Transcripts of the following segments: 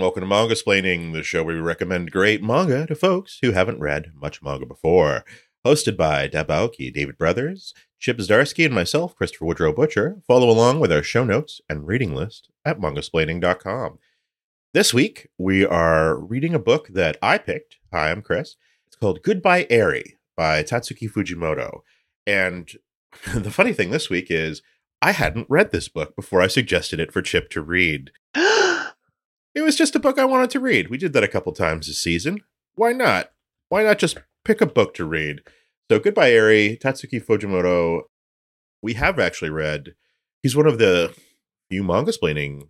And welcome to Mangasplaining, the show where we recommend great manga to folks who haven't read much manga before. Hosted by Deb Aoki, David Brothers, Chip Zdarsky, and myself, Christopher Woodrow Butcher. Follow along with our show notes and reading list at mangasplaining.com. This week, we are reading a book that I picked. Hi, I'm Chris. It's called Goodbye Eri by Tatsuki Fujimoto. And the funny thing this week is I hadn't read this book before I suggested it for Chip to read. It was just a book I wanted to read. We did that a couple times this season. Why not? Why not just pick a book to read? So, Goodbye Eri, Tatsuki Fujimoto. We have actually read. He's one of the few Mangasplaining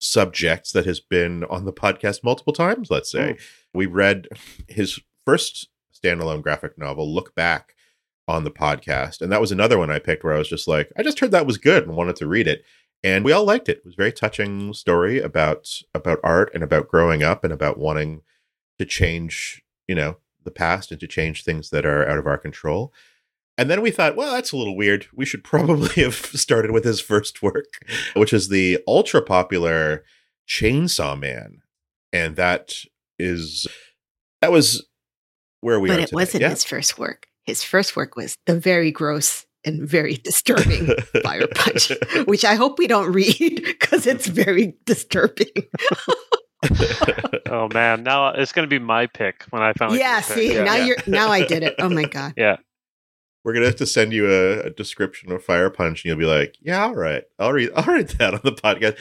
subjects that has been on the podcast multiple times, let's say. Oh. We read his first standalone graphic novel, Look Back, on the podcast. And that was another one I picked where I was just like, I just heard that was good and wanted to read it. And we all liked it. It was a very touching story about about art and about growing up and about wanting to change, you know, the past and to change things that are out of our control. And then we thought, well, that's a little weird. We should probably have started with his first work, which is the ultra popular Chainsaw Man. And that is that was where we but it today. wasn't Yeah. his first work. His first work was the very gross and very disturbing Fire Punch, which I hope we don't read because it's very disturbing. Oh man, now it's going to be my pick when I finally. yeah, get to pick. see, Yeah. now Yeah. you're now I did it. Oh my god. Yeah. We're gonna have to send you a, a description of Fire Punch, and you'll be like, "Yeah, all right, I'll read, I'll read that on the podcast."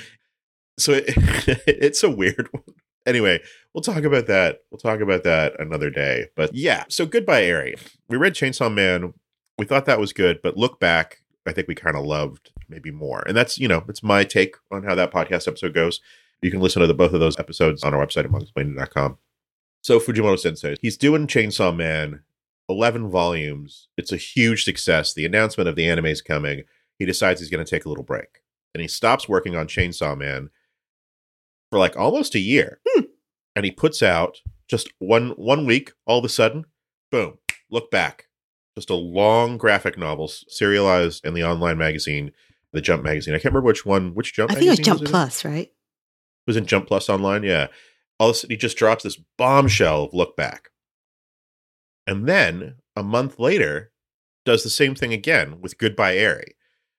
So it, it's a weird one. Anyway, we'll talk about that. We'll talk about that another day. But yeah, so goodbye, Eri. We read Chainsaw Man. We thought that was good, but look back, I think we kind of loved maybe more. And that's you know, it's my take on how that podcast episode goes. You can listen to the, both of those episodes on our website at mangasplaining.com. So Fujimoto Sensei, he's doing Chainsaw Man 11 volumes. It's a huge success. The announcement of the anime is coming. He decides he's going to take a little break. And he stops working on Chainsaw Man for like almost a year. Hmm. And he puts out just one one week, all of a sudden, boom, look back. Just a long graphic novel serialized in the online magazine, the Jump magazine. I can't remember which one, which Jump I think it was Jump in? Plus, right? It was in Jump Plus online. Yeah. All of a sudden, he just drops this bombshell of look back. And then a month later, does the same thing again with Goodbye Eri.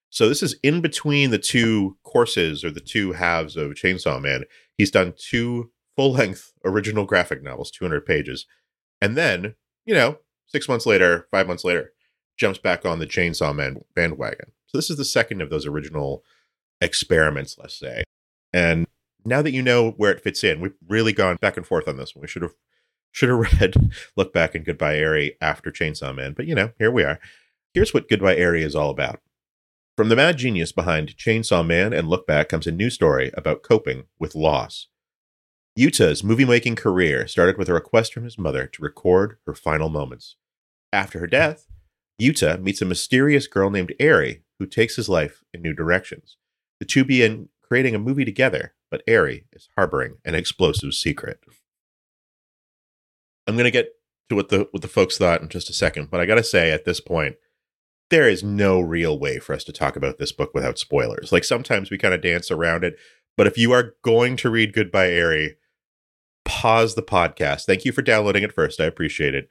So this is in between the two courses or the two halves of Chainsaw Man. He's done two full length original graphic novels, 200 pages. And then, you know, six months later, five months later, jumps back on the Chainsaw Man bandwagon. So this is the second of those original experiments, let's say. And now that you know where it fits in, we've really gone back and forth on this one. We should have should have read Look Back and Goodbye Eri after Chainsaw Man, but you know, here we are. Here's what Goodbye Eri is all about. From the mad genius behind Chainsaw Man and Look Back comes a new story about coping with loss. Yuta's movie making career started with a request from his mother to record her final moments. After her death, Yuta meets a mysterious girl named Eri who takes his life in new directions. The two begin creating a movie together, but Eri is harboring an explosive secret. I'm gonna get to what the what the folks thought in just a second, but I gotta say at this point, there is no real way for us to talk about this book without spoilers. Like sometimes we kind of dance around it, but if you are going to read Goodbye Eri, pause the podcast. Thank you for downloading it first. I appreciate it.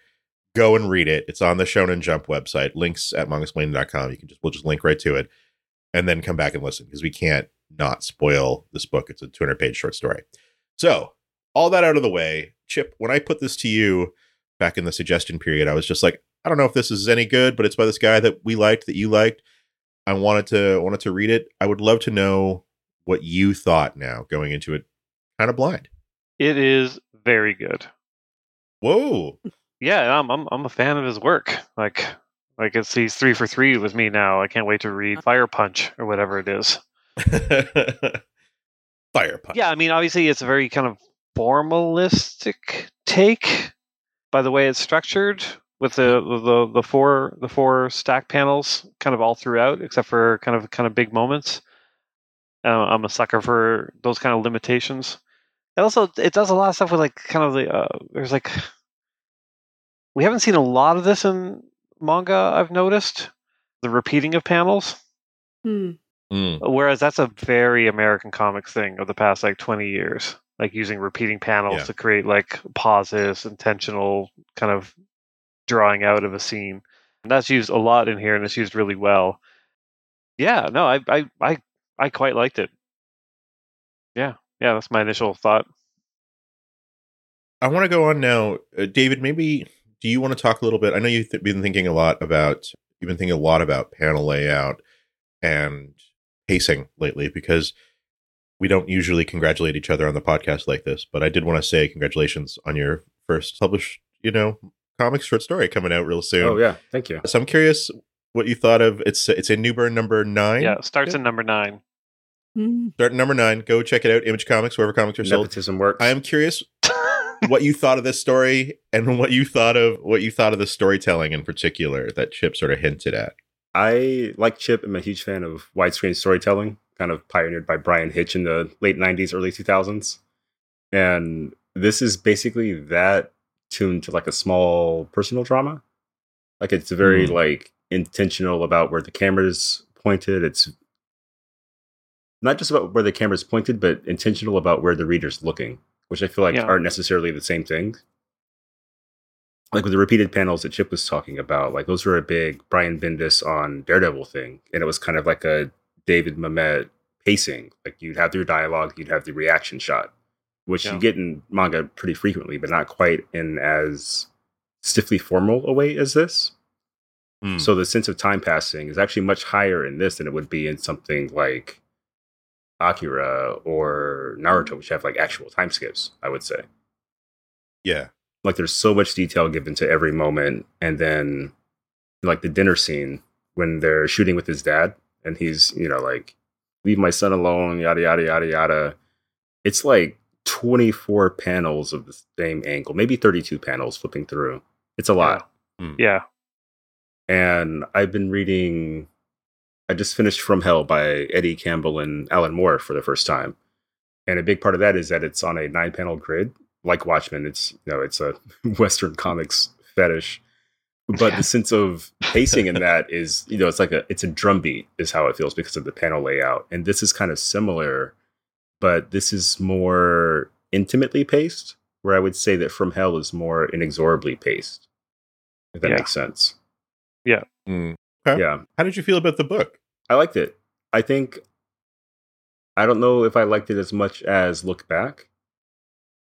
Go and read it. It's on the Shonen Jump website. Links at mangasplaining.com. You can just we'll just link right to it and then come back and listen because we can't not spoil this book. It's a 200 page short story. So, all that out of the way, Chip, when I put this to you back in the suggestion period, I was just like, I don't know if this is any good, but it's by this guy that we liked, that you liked. I wanted to wanted to read it. I would love to know what you thought now going into it kind of blind. It is very good. Whoa. Yeah, I'm I'm I'm a fan of his work. Like like it's he's three for three with me now. I can't wait to read Fire Punch or whatever it is. Fire punch. Yeah, I mean obviously it's a very kind of formalistic take by the way it's structured with the the the four the four stack panels kind of all throughout except for kind of kind of big moments. Uh, I'm a sucker for those kind of limitations. And also it does a lot of stuff with like kind of the uh, there's like we haven't seen a lot of this in manga I've noticed the repeating of panels Hmm. Mm. Whereas that's a very American comics thing of the past like 20 years, like using repeating panels Yeah. to create like pauses, intentional kind of drawing out of a scene. And that's used a lot in here and it's used really well. Yeah, no, I I I, I quite liked it. Yeah, yeah, that's my initial thought. I want to go on now, uh, David. Maybe do you want to talk a little bit? I know you've th- been thinking a lot about you've been thinking a lot about panel layout and pacing lately because we don't usually congratulate each other on the podcast like this. But I did want to say congratulations on your first published, you know, comic short story coming out real soon. Oh yeah, thank you. So I'm curious what you thought of it's it's in Newburn number nine. Yeah, it starts Good. in number nine. Mm. Start at number nine. Go check it out. Image Comics, wherever comics are sold. Nepotism works. I am curious what you thought of this story and what you thought of what you thought of the storytelling in particular that Chip sort of hinted at. I like Chip. I'm a huge fan of widescreen storytelling, kind of pioneered by Bryan Hitch in the late 90s, early 2000s. And this is basically that tuned to like a small personal drama. Like it's very Hmm. like intentional about where the camera's pointed. It's not just about where the camera's pointed, but intentional about where the reader's looking, which I feel like Yeah. aren't necessarily the same thing. Like with the repeated panels that Chip was talking about, like those were a big Brian Bendis on Daredevil thing. And it was kind of like a David Mamet pacing. Like you'd have your dialogue, you'd have the reaction shot, which Yeah. you get in manga pretty frequently, but not quite in as stiffly formal a way as this. Hmm. So the sense of time passing is actually much higher in this than it would be in something like Akira or Naruto, which have like actual time skips, I would say. yeah. Like there's so much detail given to every moment. And then like the dinner scene when they're shooting with his dad and he's, you know, like, leave my son alone, yada yada yada yada. It's like 24 panels of the same angle, maybe 32 panels flipping through. It's a lot. yeah. Hmm. and I've been reading. I just finished From Hell by Eddie Campbell and Alan Moore for the first time, and a big part of that is that it's on a nine-panel grid, like Watchmen. It's you know it's a Western comics fetish, but the sense of pacing in that is you know it's like a it's a drumbeat is how it feels because of the panel layout, and this is kind of similar, but this is more intimately paced. Where I would say that From Hell is more inexorably paced, if that Yeah. makes sense. Hmm. Okay. Yeah, How did you feel about the book? I liked it. I think I don't know if I liked it as much as Look Back,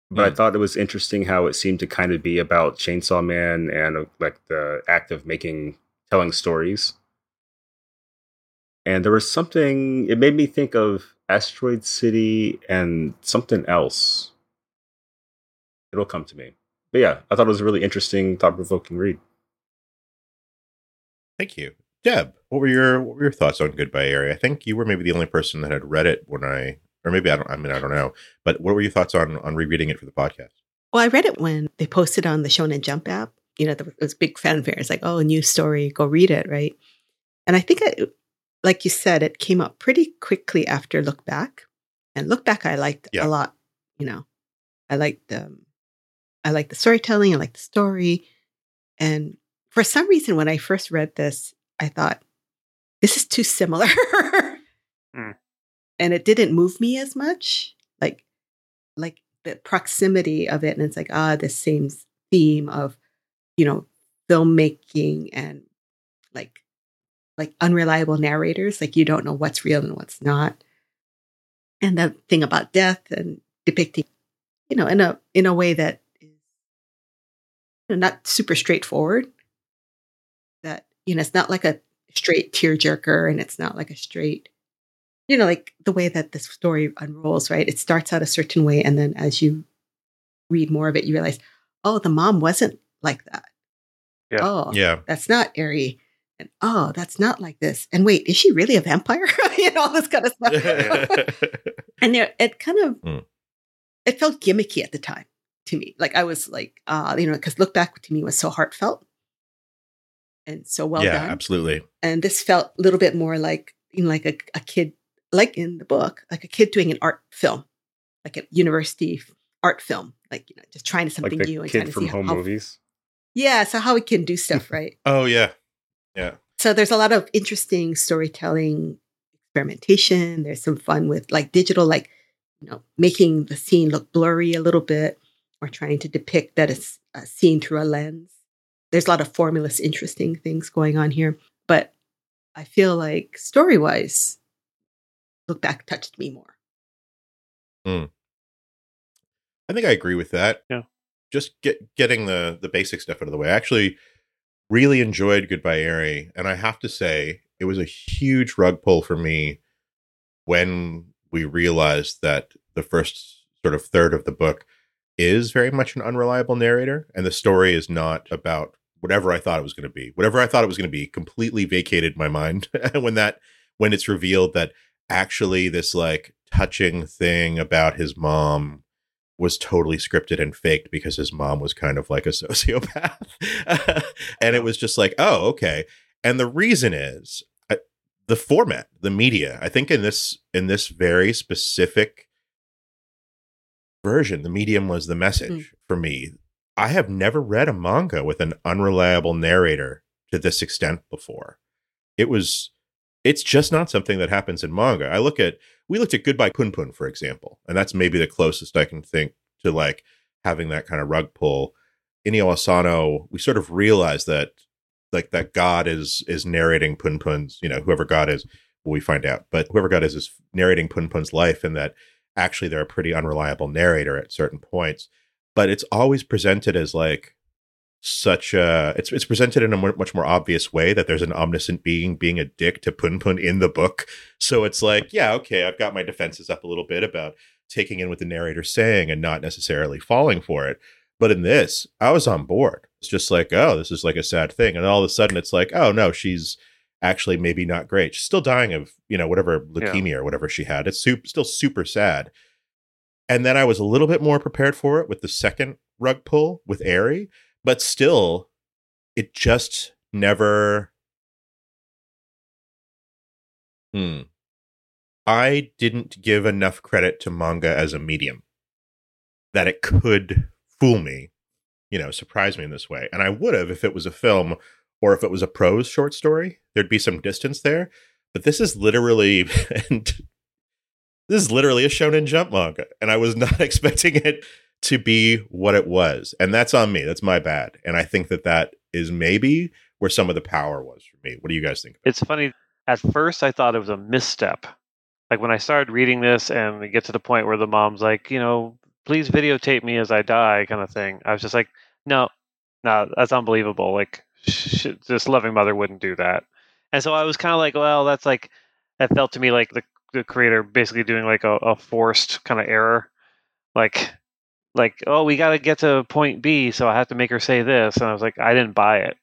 but I Mm. thought it was interesting how it seemed to kind of be about Chainsaw Man and uh, like the act of making telling stories. And there was something it made me think of Asteroid City and something else. It'll come to me. But yeah, I thought it was a really interesting, thought-provoking read. Thank you, Deb. What were your what were your thoughts on Goodbye Eri? I think you were maybe the only person that had read it when I, or maybe I don't. I mean, I don't know. But what were your thoughts on on rereading it for the podcast? Well, I read it when they posted on the Shonen Jump app. You know, there was big fanfare. It's like, oh, a new story, go read it, right? And I think, it, like you said, it came up pretty quickly after Look Back. And Look Back, I liked Yeah. a lot. You know, I liked the, I liked the storytelling. I liked the story. And for some reason, when I first read this, I thought this is too similar, Hmm. and it didn't move me as much. Like, like the proximity of it, and it's like ah, this same theme of you know filmmaking and like like unreliable narrators. Like you don't know what's real and what's not, and the thing about death and depicting, you know, in a in a way that is you know, not super straightforward. That you know, it's not like a straight tearjerker, and it's not like a straight, you know, like the way that the story unrolls. Right, it starts out a certain way, and then as you read more of it, you realize, oh, the mom wasn't like that. Yeah. Oh, Yeah, that's not Eri. And oh, that's not like this. And wait, is she really a vampire? you know, all this kind of stuff. and it, it kind of Hmm. it felt gimmicky at the time to me. Like I was like, uh, you know, because look back to me was so heartfelt and so well yeah, done. absolutely. And this felt a little bit more like you know, like a, a kid, like in the book, like a kid doing an art film, like a university art film, like you know, just trying Like something the new and trying to from see home how, movies. Yeah, so how we can do stuff, right? Oh yeah, yeah, So there's a lot of interesting storytelling experimentation. There's some fun with like digital, like, you know, making the scene look blurry a little bit or trying to depict that it's a scene through a lens. There's a lot of formulous, interesting things going on here. But I feel like story wise, Look Back touched me more. Hmm. I think I agree with that. Yeah. Just get getting the the basic stuff out of the way. I actually really enjoyed Goodbye Eri, and I have to say it was a huge rug pull for me when we realized that the first sort of third of the book is very much an unreliable narrator, and the story is not about whatever I thought it was going to be. Whatever I thought it was going to be completely vacated my mind when that when it's revealed that actually this like touching thing about his mom was totally scripted and faked because his mom was kind of like a sociopath. and it was just like, oh, okay. And the reason is uh, the format, the media. I think in this in this very specific version, the medium was the message Mm. for me. I have never read a manga with an unreliable narrator to this extent before. It was it's just not something that happens in manga. I look at we looked at Goodbye Pun Pun, for example, and that's maybe the closest I can think to like having that kind of rug pull. Inio Asano, we sort of realize that like that God is is narrating Pun Pun's, you know, whoever God is, we find out, but whoever God is is narrating Pun Pun's life, and that actually they're a pretty unreliable narrator at certain points. But it's always presented as like such a it's it's presented in a mu- much more obvious way that there's an omniscient being being a dick to Pun Pun in the book. So it's like, yeah, okay, I've got my defenses up a little bit about taking in what the narrator's saying and not necessarily falling for it. But in this, I was on board. It's just like, oh, this is like a sad thing. And all of a sudden it's like, oh no, she's actually maybe not great. She's still dying of, you know, whatever leukemia or whatever she had. It's super, still super sad. And then I was a little bit more prepared for it with the second rug pull with Eri, but still, it just never. Hmm. I didn't give enough credit to manga as a medium that it could fool me, you know, surprise me in this way. And I would have if it was a film or if it was a prose short story. There'd be some distance there. But this is literally and this is literally a shonen jump manga. And I was not expecting it to be what it was. And that's on me. That's my bad. And I think that that is maybe where some of the power was for me. What do you guys think? It's funny. At first, I thought it was a misstep. Like when I started reading this, and we get to the point where the mom's like, you know, please videotape me as I die, kind of thing. I was just like, no, no, that's unbelievable. Like, sh- this loving mother wouldn't do that. And so I was kind of like, well, that's like, that felt to me like the the creator basically doing like a, a forced kind of error, like, like, oh, we got to get to point B, so I have to make her say this, and I was like, I didn't buy it.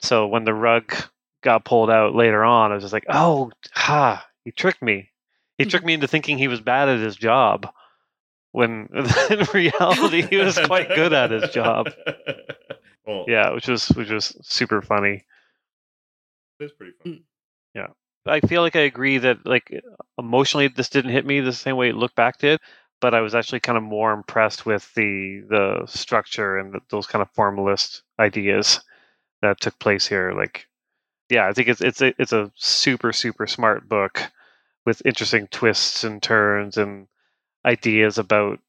So when the rug got pulled out later on, I was just like, oh, ha, he tricked me. He tricked me into thinking he was bad at his job, when in reality he was quite good at his job. well, Yeah, which was which was super funny. it's pretty fun. Mm. I feel like I agree that like emotionally this didn't hit me the same way Look Back did, but I was actually kind of more impressed with the the structure and the, those kind of formalist ideas that took place here. Like, yeah, I think it's it's a it's a super super smart book with interesting twists and turns and ideas about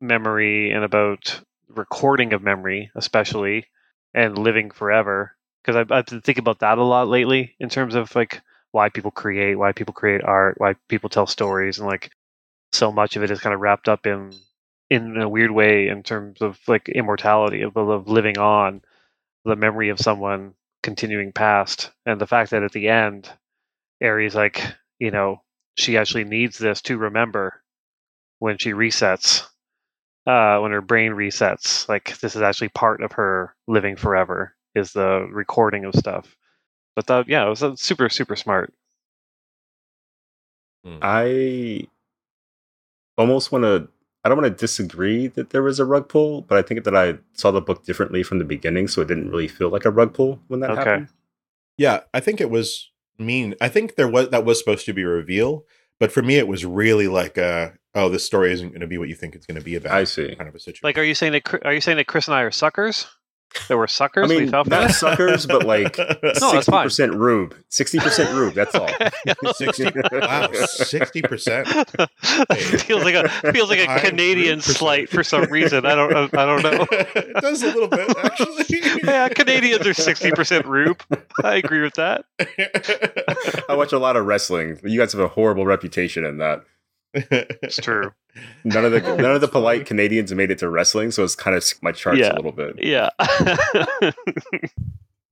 memory and about recording of memory, especially and living forever. Because I've, I've been thinking about that a lot lately in terms of like why people create, why people create art, why people tell stories, and like so much of it is kind of wrapped up in in a weird way in terms of like immortality of, of living on the memory of someone continuing past and the fact that at the end Eri's like you know she actually needs this to remember when she resets uh when her brain resets like this is actually part of her living forever is the recording of stuff but that yeah it was uh, super super smart I almost want to. I don't want to disagree that there was a rug pull, but I think that I saw the book differently from the beginning, so it didn't really feel like a rug pull when that Okay. happened. Yeah, I think it was mean. I think there was that was supposed to be a reveal, but for me, it was really like, uh, oh, this story isn't going to be what you think it's going to be about. I see. Kind of a situation. like are you saying that are you saying that chris and i are suckers There were suckers. I mean, we fell for not that. suckers, but like sixty fine. percent rube, sixty percent rube. That's all. 60 wow, 60%. feels like a feels like a High Canadian root percent. slight for some reason. I don't I don't know. it does a little bit, actually. Yeah, Canadians are sixty percent rube. I agree with that. I watch a lot of wrestling. You guys have a horrible reputation in that. It's true. None of the none of the that's funny. polite Canadians made it to wrestling, so it's kind of my charts Yeah. a little bit. Yeah.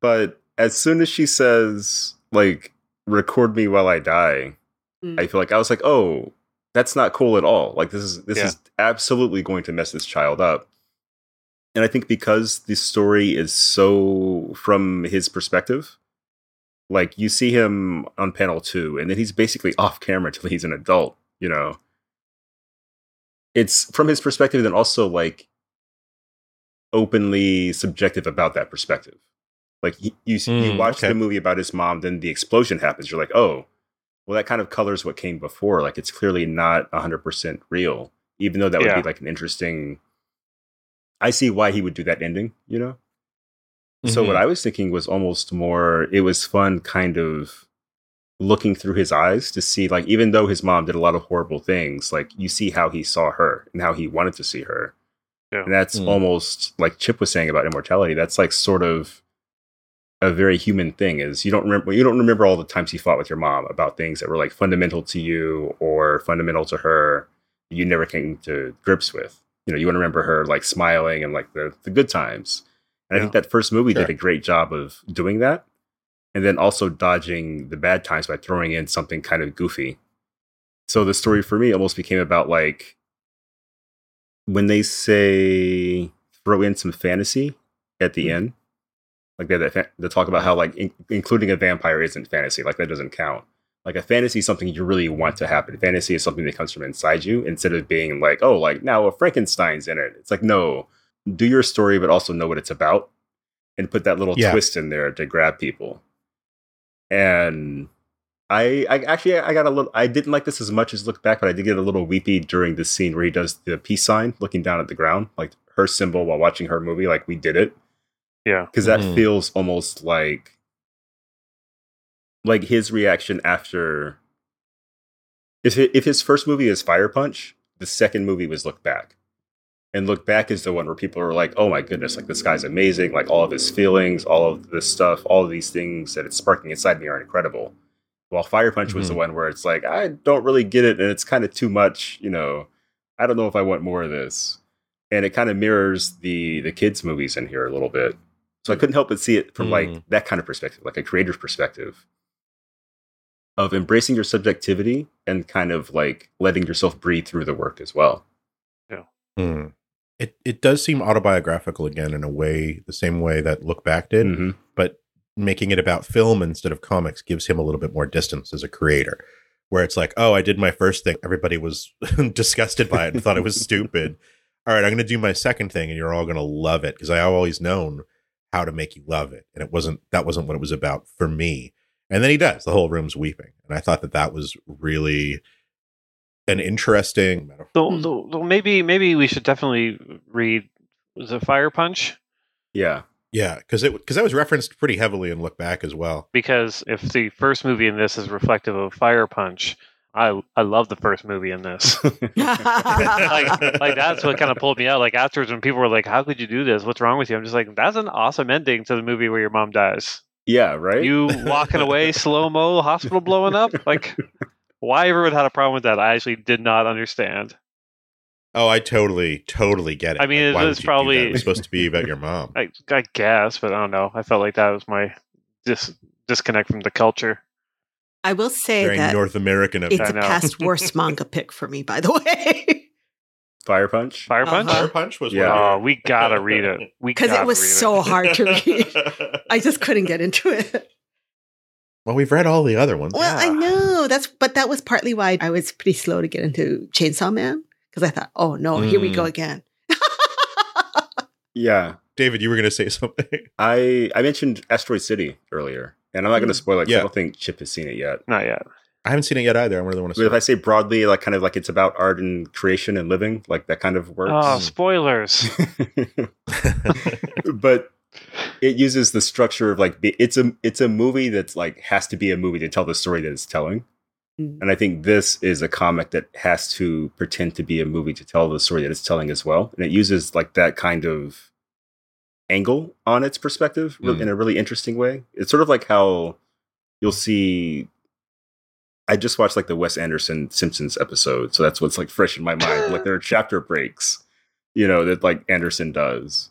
But as soon as she says like record me while I die, Mm. I feel like I was like, "Oh, that's not cool at all. Like this is this Yeah. is absolutely going to mess this child up." And I think because the story is so from his perspective, like you see him on panel 2 and then he's basically off camera till he's an adult, you know. It's from his perspective and also like openly subjective about that perspective. Like he, you you Mm, watch okay. the movie about his mom, then the explosion happens. You're like, oh, well, that kind of colors what came before. Like it's clearly not 100% real, even though that would be like an interesting. I see why he would do that ending, you know. So what I was thinking was almost more. It was fun, kind of looking through his eyes to see, like, even though his mom did a lot of horrible things, like you see how he saw her and how he wanted to see her. Yeah. And that's Mm. almost like Chip was saying about immortality. That's like sort of a very human thing. Is you don't remember you don't remember all the times you fought with your mom about things that were like fundamental to you or fundamental to her. You never came to grips with. You know, you want to remember her like smiling and like the the good times. And I think that first movie Sure. did a great job of doing that, and then also dodging the bad times by throwing in something kind of goofy. So the story for me almost became about like when they say throw in some fantasy at the mm-hmm. end, like they, they, they talk about how like in, including a vampire isn't fantasy, like that doesn't count. Like a fantasy is something you really want to happen. Fantasy is something that comes from inside you instead of being like, oh, like now a Frankenstein's in it. It's like no, do your story, but also know what it's about, and put that little Yeah. twist in there to grab people. And I, I actually I got a little. I didn't like this as much as look back, but I did get a little weepy during the scene where he does the peace sign, looking down at the ground, like her symbol while watching her movie, like we did it, Yeah. because that Mhm. feels almost like like his reaction after. If if his first movie is Fire Punch, the second movie was Look Back, and Look Back is the one where people are like, "Oh my goodness, like this guy's amazing! Like all of his feelings, all of this stuff, all of these things that it's sparking inside me are incredible." While Fire Punch was the Mhm. one where it's like, I don't really get it, and it's kind of too much. You know, I don't know if I want more of this, and it kind of mirrors the the kids' movies in here a little bit. So I couldn't help but see it from like Mm. that kind of perspective, like a creator's perspective of embracing your subjectivity and kind of like letting yourself breathe through the work as well. Hmm. It it does seem autobiographical again in a way, the same way that Look Back did, Mhm. but making it about film instead of comics gives him a little bit more distance as a creator. Where it's like, oh, I did my first thing, everybody was disgusted by it and thought it was stupid. All right, I'm going to do my second thing, and you're all going to love it because I always known how to make you love it, and it wasn't that wasn't what it was about for me. And then he does. The whole room's weeping, and I thought that that was really an interesting metaphor. So, so, so maybe maybe we should definitely read was it Fire Punch? Yeah. Yeah, because it because that was referenced pretty heavily in Look Back as well. Because if the first movie in this is reflective of Fire Punch, I I love the first movie in this. like like that's what kind of pulled me out. Like afterwards, when people were like, "How could you do this? What's wrong with you?" I'm just like, "That's an awesome ending to the movie where your mom dies. yeah, right? You walking away slow mo, hospital blowing up. Like, why everyone had a problem with that? I actually did not understand. Oh, I totally, totally get it. I mean, it was would you do that? probably- it was supposed to be about your mom. I I guess, but I don't know. I felt like that was my dis disconnect from the culture. I will say Very that North American of it's I a know. past worst manga pick for me, by the way. Fire Punch? Fire Punch. Uh-huh. Fire Punch was Yeah. one Oh, of we gotta read it. We Because it was read so hard to read. I just couldn't get into it. well, we've read all the other ones. Well, I Yeah. Know that's, but that was partly why I was pretty slow to get into Chainsaw Man because I thought, oh no, here we go Mm. again. Yeah. David, you were going to say something. I I mentioned Asteroid City earlier, and I'm not going to Mm. spoil it. Yeah. I don't think Chip has seen it yet. Not yet. I haven't seen it yet either. I'm really want to But if I say broadly, like kind of like it's about art and creation and living, like that kind of works. Oh, spoilers. but it uses the structure of like it's a it's a movie that's like has to be a movie to tell the story that it's telling. Mm. And I think this is a comic that has to pretend to be a movie to tell the story that it's telling as well. And it uses like that kind of angle on its perspective Mm. in a really interesting way. It's sort of like how you'll see. I just watched like the Wes Anderson Simpsons episode, so that's what's like fresh in my mind. like there are chapter breaks, you know, that like Anderson does.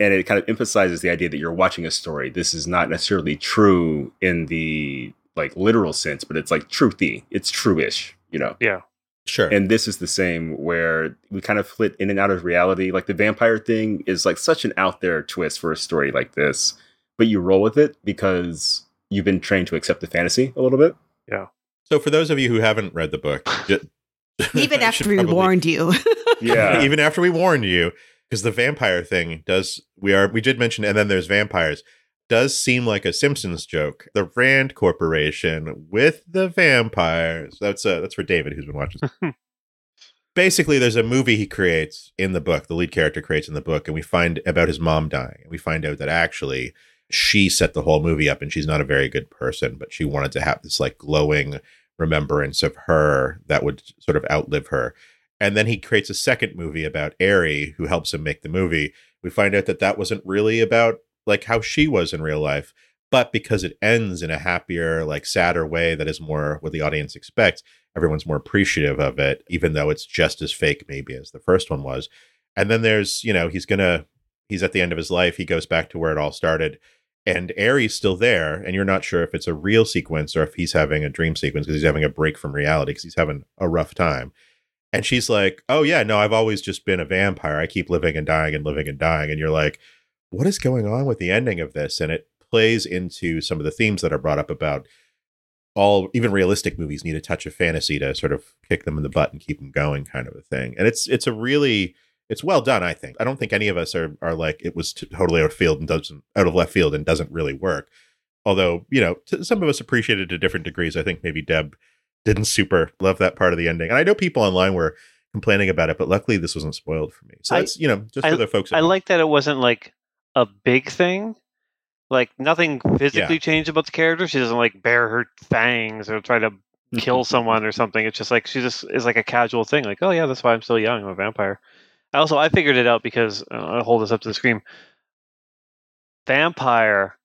And it kind of emphasizes the idea that you're watching a story. This is not necessarily true in the like literal sense, but it's like truthy. It's true-ish, you know. Yeah. Sure. And this is the same where we kind of flit in and out of reality. Like the vampire thing is like such an out there twist for a story like this, but you roll with it because you've been trained to accept the fantasy a little bit. Yeah. So for those of you who haven't read the book, ju- Even after we probably- warned you. Yeah. even after we warned you, because the vampire thing does we are we did mention, and then there's vampires. Does seem like a Simpsons joke. The Rand Corporation with the vampires. That's uh, that's for David, who's been watching. Basically, there's a movie he creates in the book. The lead character creates in the book, and we find about his mom dying. And we find out that actually she set the whole movie up, and she's not a very good person, but she wanted to have this like glowing remembrance of her that would sort of outlive her. And then he creates a second movie about Eri, who helps him make the movie. We find out that that wasn't really about like how she was in real life, but because it ends in a happier, like sadder way that is more what the audience expects, everyone's more appreciative of it, even though it's just as fake maybe as the first one was. And then there's, you know, he's gonna he's at the end of his life, he goes back to where it all started. And Eri's still there, and you're not sure if it's a real sequence or if he's having a dream sequence because he's having a break from reality because he's having a rough time. And she's like, "Oh yeah, no, I've always just been a vampire. I keep living and dying and living and dying." And you're like, "What is going on with the ending of this?" And it plays into some of the themes that are brought up about all even realistic movies need a touch of fantasy to sort of kick them in the butt and keep them going kind of a thing. And it's it's a really it's well done, I think. I don't think any of us are are like it was totally out of field and doesn't out of left field and doesn't really work. Although, you know, t- some of us appreciated it to different degrees. I think maybe Deb didn't super love that part of the ending. And I know people online were complaining about it, but luckily this wasn't spoiled for me. So I- that's, you know, just for the folks I like that it wasn't like a big thing. Like nothing physically changed about the character. She doesn't like bare her fangs or try to kill someone or something. It's just like she just is like a casual thing. Like, oh yeah, that's why I'm still young. I'm a vampire. Also, I figured it out because uh, I'll hold this up to the screen. Vampire,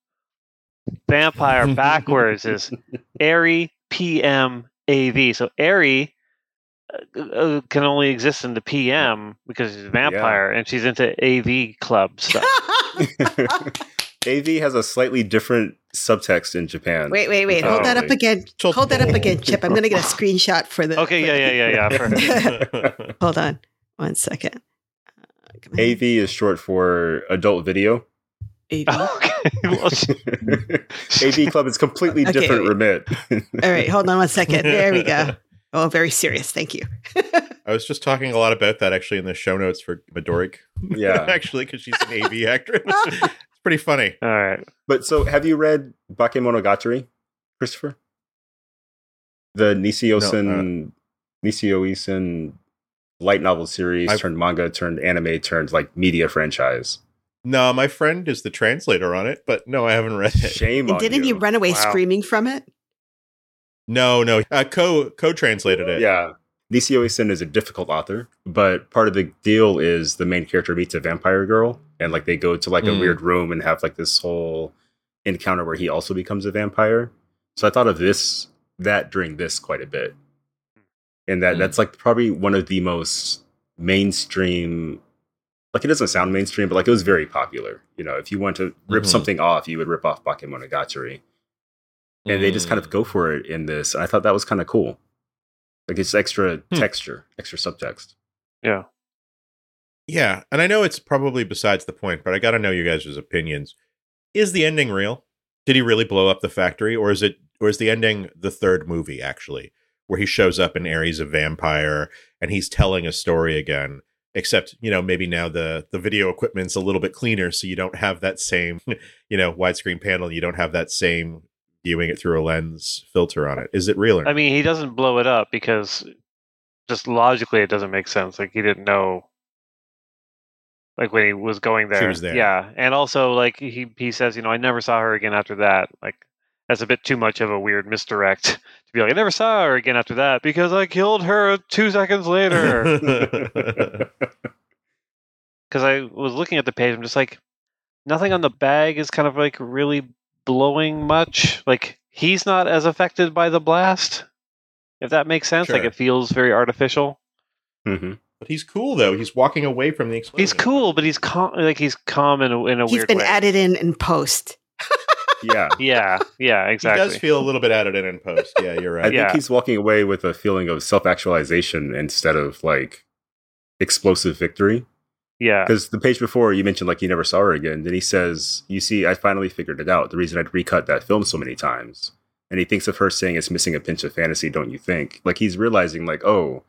vampire backwards is Eri PM AV. So Eri uh, uh, can only exist in the PM because she's a vampire and she's into AV club stuff. AV has a slightly different subtext in Japan. wait, wait, wait. Hold that up again. Hold that up again, Chip. I'm going to get a screenshot for the. Okay, yeah, yeah, yeah, yeah. For, Hold on. One second. Uh. AV is short for adult video. AV. okay. Well, AV Club is completely Okay, different wait. remit. All right, hold on one second. There we go. Oh, very serious. Thank you. I was just talking a lot about that actually in the show notes for Midoric. Yeah. actually, because she's an AV actress. it's pretty funny. All right. But so have you read Bakemonogatari, Christopher? The NisiOisiN, uh, NisiOisiN light novel series I've- turned manga turned anime turned like media franchise. No, my friend is the translator on it, but no, I haven't read it. Shame And on didn't he you. run away Wow. screaming from it? No, no, uh, co co translated it. Yeah. NisiOisiN is a difficult author, but part of the deal is the main character meets a vampire girl, and like they go to like a Mm. weird room and have like this whole encounter where he also becomes a vampire. So I thought of this that during this quite a bit, and that Mm. that's like probably one of the most mainstream. Like it doesn't sound mainstream, but like it was very popular. You know, if you want to rip Mhm. something off, you would rip off Bakemonogatari and they just kind Mm. of go for it in this. I thought that was kind of cool. Like it's extra Hmm. texture, extra subtext. Yeah. Yeah, and I know it's probably besides the point, but I got to know you guys' opinions. Is the ending real? Did he really blow up the factory, or is it, or is the ending the third movie actually, where he shows up and Eri's a vampire and he's telling a story again? Except, you know, maybe now the the video equipment's a little bit cleaner, so you don't have that same, you know, widescreen panel. You don't have that same viewing it through a lens filter on it. Is it real or I mean, he doesn't blow it up because just logically it doesn't make sense. Like he didn't know. like when he was going there. was there. Yeah, and also like he he says, you know, I never saw her again after that. Like that's a bit too much of a weird misdirect to be like, I never saw her again after that because I killed her two seconds later. Because I was looking at the page, I'm just like, nothing on the bag is kind of like really blowing much. Like he's not as affected by the blast, if that makes sense. Like it feels very artificial. hmm but he's cool though. He's walking away from the explosion. He's cool, but he's calm. Like he's calm in a, in a He's weird been way. added in in post. Yeah. yeah, yeah, Exactly. He does feel a little bit added in in post. Yeah, you're I right. Yeah. think he's walking away with a feeling of self actualization instead of like explosive victory. Yeah, Because the page before you mentioned like you never saw her again. Then he says, "You see, I finally figured it out. The reason I'd recut that film so many times." And he thinks of her saying it's missing a pinch of fantasy, don't you think? Like he's realizing, like, oh,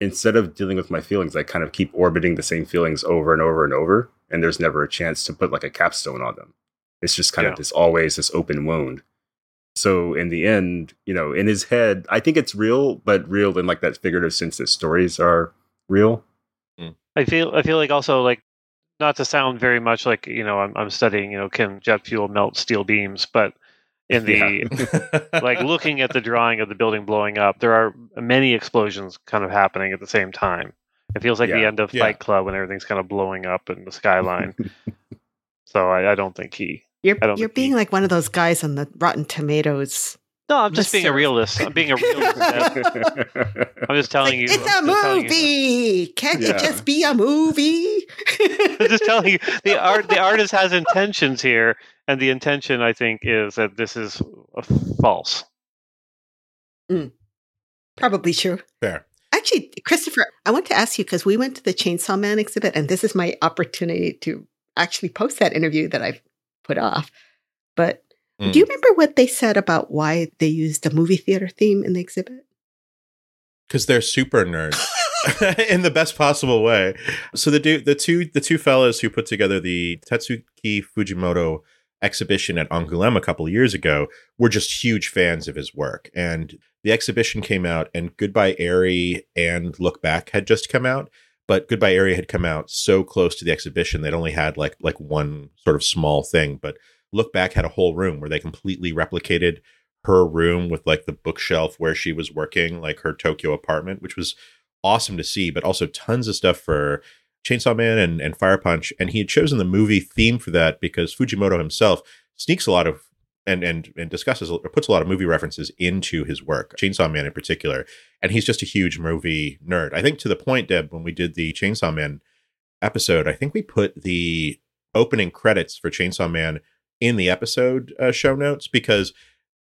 instead of dealing with my feelings, I kind of keep orbiting the same feelings over and over and over, and there's never a chance to put like a capstone on them. It's just kind Yeah. of this always this open wound. So in the end, you know, in his head, I think it's real, but real in like that figurative sense that stories are real. I feel I feel like also like not to sound very much like you know I'm I'm studying you know can jet fuel melt steel beams, but in the like looking at the drawing of the building blowing up, there are many explosions kind of happening at the same time. It feels like the end of Yeah. Fight Club when everything's kind of blowing up in the skyline. so I, I don't think he. You're I don't you're being he- like one of those guys on the Rotten Tomatoes. No, I'm just being a realist. I'm being a realist. I'm just telling you. It's a I'm just you- movie. Can't Yeah. it just be a movie? I'm just telling you the art the artist has intentions here and the intention i think is that this is false mm. Probably true. Fair. Actually, Christopher, I want to ask you because we went to the Chainsaw Man exhibit, and this is my opportunity to actually post that interview that I've put off. But Mm. do you remember what they said about why they used a movie theater theme in the exhibit? because they're super nerds in the best possible way. So the du- the two the two fellows who put together the Tatsuki Fujimoto exhibition at Angoulême a couple of years ago were just huge fans of his work, and the exhibition came out, and Goodbye Eri and Look Back had just come out. But Goodbye Eri had come out so close to the exhibition they'd only had like like one sort of small thing. But Look Back had a whole room where they completely replicated her room with like the bookshelf where she was working, like her Tokyo apartment, which was awesome to see, but also tons of stuff for Chainsaw Man and, and Fire Punch. And he had chosen the movie theme for that because Fujimoto himself sneaks a lot of and and and discusses or puts a lot of movie references into his work, Chainsaw Man in particular. And he's just a huge movie nerd. I think to the point, Deb, when we did the Chainsaw Man episode, I think we put the opening credits for Chainsaw Man in the episode uh, show notes because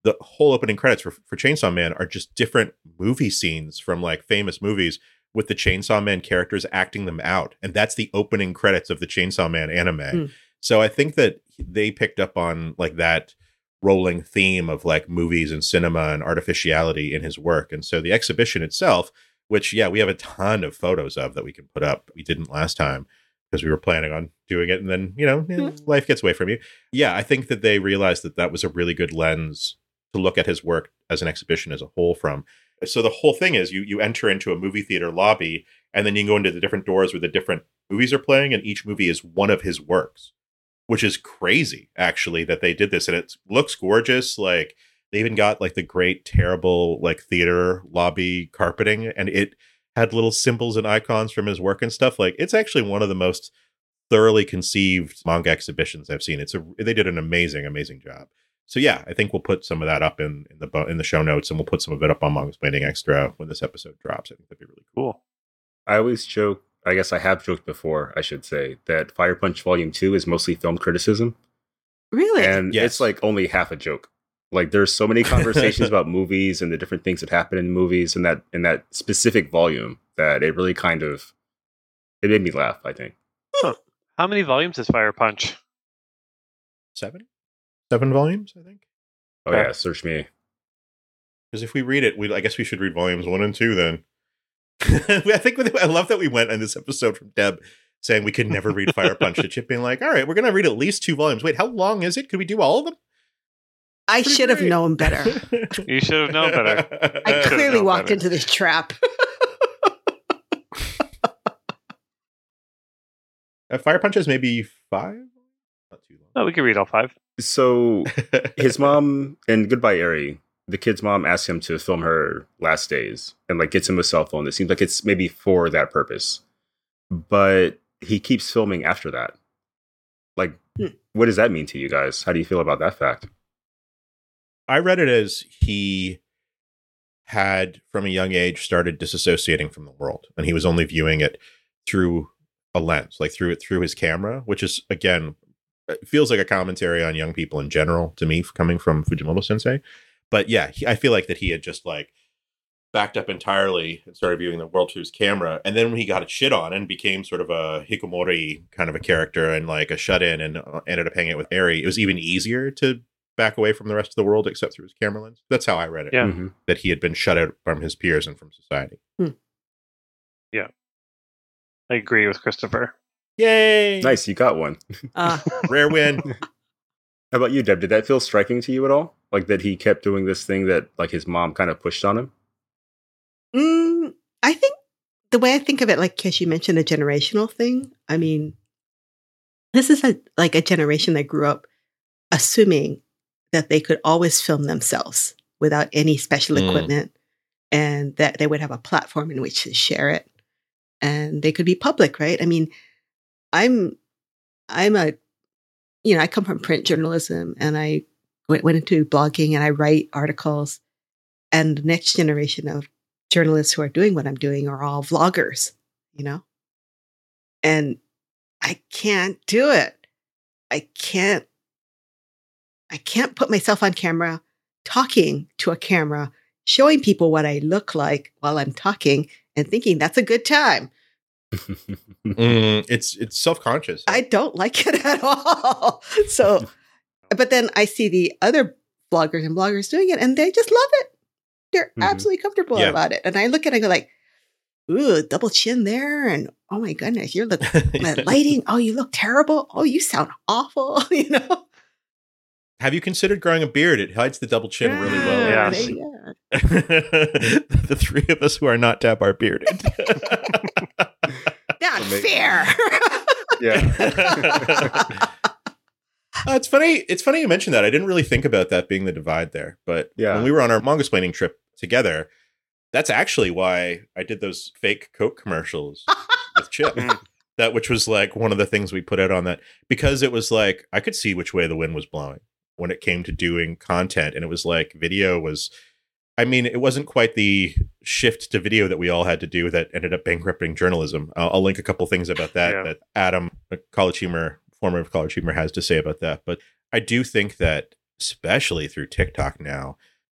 the whole opening credits for, for Chainsaw Man are just different movie scenes from like famous movies with the Chainsaw Man characters acting them out. And that's the opening credits of the Chainsaw Man anime. Mm. So I think that they picked up on like that rolling theme of like movies and cinema and artificiality in his work. And so the exhibition itself, which, yeah, we have a ton of photos of that we can put up. We didn't last time because we were planning on doing it. And then, you know, eh, life gets away from you. Yeah, I think that they realized that that was a really good lens to look at his work as an exhibition as a whole from. So the whole thing is you you enter into a movie theater lobby and then you can go into the different doors where the different movies are playing and each movie is one of his works, which is crazy actually that they did this and it looks gorgeous like they even got like the great terrible like theater lobby carpeting and it had little symbols and icons from his work and stuff like it's actually one of the most thoroughly conceived manga exhibitions I've seen. It's a they did an amazing amazing job so yeah, I think we'll put some of that up in, in the in the show notes, and we'll put some of it up on Mangasplaining Extra when this episode drops. I think that'd be really cool. cool I always joke, I guess I have joked before, I should say, that Fire Punch Volume 2 is mostly film criticism. Really? And Yes. it's like only half a joke. Like there's so many conversations about movies and the different things that happen in movies in that in that specific volume that it really kind of it made me laugh, I think. how many volumes is fire punch Seven, seven volumes, I think. Oh Okay. yeah, search me. Because if we read it, we I guess we should read volumes one and two then. I think I love that we went on this episode from Deb saying we could never read Fire Punch to Chip being like, all right, we're gonna read at least two volumes. Wait, how long is it? Could we do all of them? I should have known better. you should have known better I clearly walked better. into this trap. Uh, Fire Punch is maybe five. Not too long. No, we can read all five. So his mom in Goodbye Eri, the kid's mom asks him to film her last days and like gets him a cell phone. It seems like it's maybe for that purpose. But he keeps filming after that. Like Hmm. what does that mean to you guys? How do you feel about that fact? I read it as he had from a young age started disassociating from the world and he was only viewing it through a lens like through it through his camera which is again feels like a commentary on young people in general to me coming from Fujimoto sensei. But yeah he, I feel like that he had just like backed up entirely and started viewing the world through his camera. And then when he got it shit on and became sort of a hikikomori kind of a character and like a shut-in and uh, ended up hanging out with Eri it was even easier to back away from the rest of the world except through his camera lens. That's how I read it. Yeah. Mhm. That he had been shut out from his peers and from society. Yeah. I agree with Christopher. Yay! Nice, you got one. Uh, Rare win. How about you, Deb? Did that feel striking to you at all? Like that he kept doing this thing that like his mom kind of pushed on him? mm, I think the way I think of it, like because you mentioned a generational thing. I mean, this is a like a generation that grew up assuming that they could always film themselves without any special Mm. equipment, and that they would have a platform in which to share it, and they could be public, right? I mean, I'm I'm a you know I come from print journalism, and I went, went into blogging, and I write articles, and the next generation of journalists who are doing what I'm doing are all vloggers, you know? And I can't do it. I can't I can't put myself on camera talking to a camera, showing people what I look like while I'm talking and thinking that's a good time. Mm, it's it's self conscious. I don't like it at all. So but then I see the other bloggers and bloggers doing it and they just love it. They're Mhm. absolutely comfortable Yeah. about it. And I look at it and go like, ooh, double chin there. And oh my goodness, you're look the lighting. Oh, you look terrible. Oh, you sound awful. you know? Have you considered growing a beard? It hides the double chin really well. Yeah. they- yeah. the three of us who are not Deb are bearded. Not fair. yeah. Uh, it's funny. It's funny you mentioned that. I didn't really think about that being the divide there. But Yeah. when we were on our Mangasplaining trip together, that's actually why I did those fake Coke commercials with Chip. Mm. that which was like one of the things we put out on that because it was like I could see which way the wind was blowing when it came to doing content, and it was like video was. I mean, it wasn't quite the shift to video that we all had to do that ended up bankrupting journalism. I'll, I'll link a couple things about that Yeah. that Adam, a College Humor, former of College Humor, has to say about that. But I do think that, especially through TikTok now,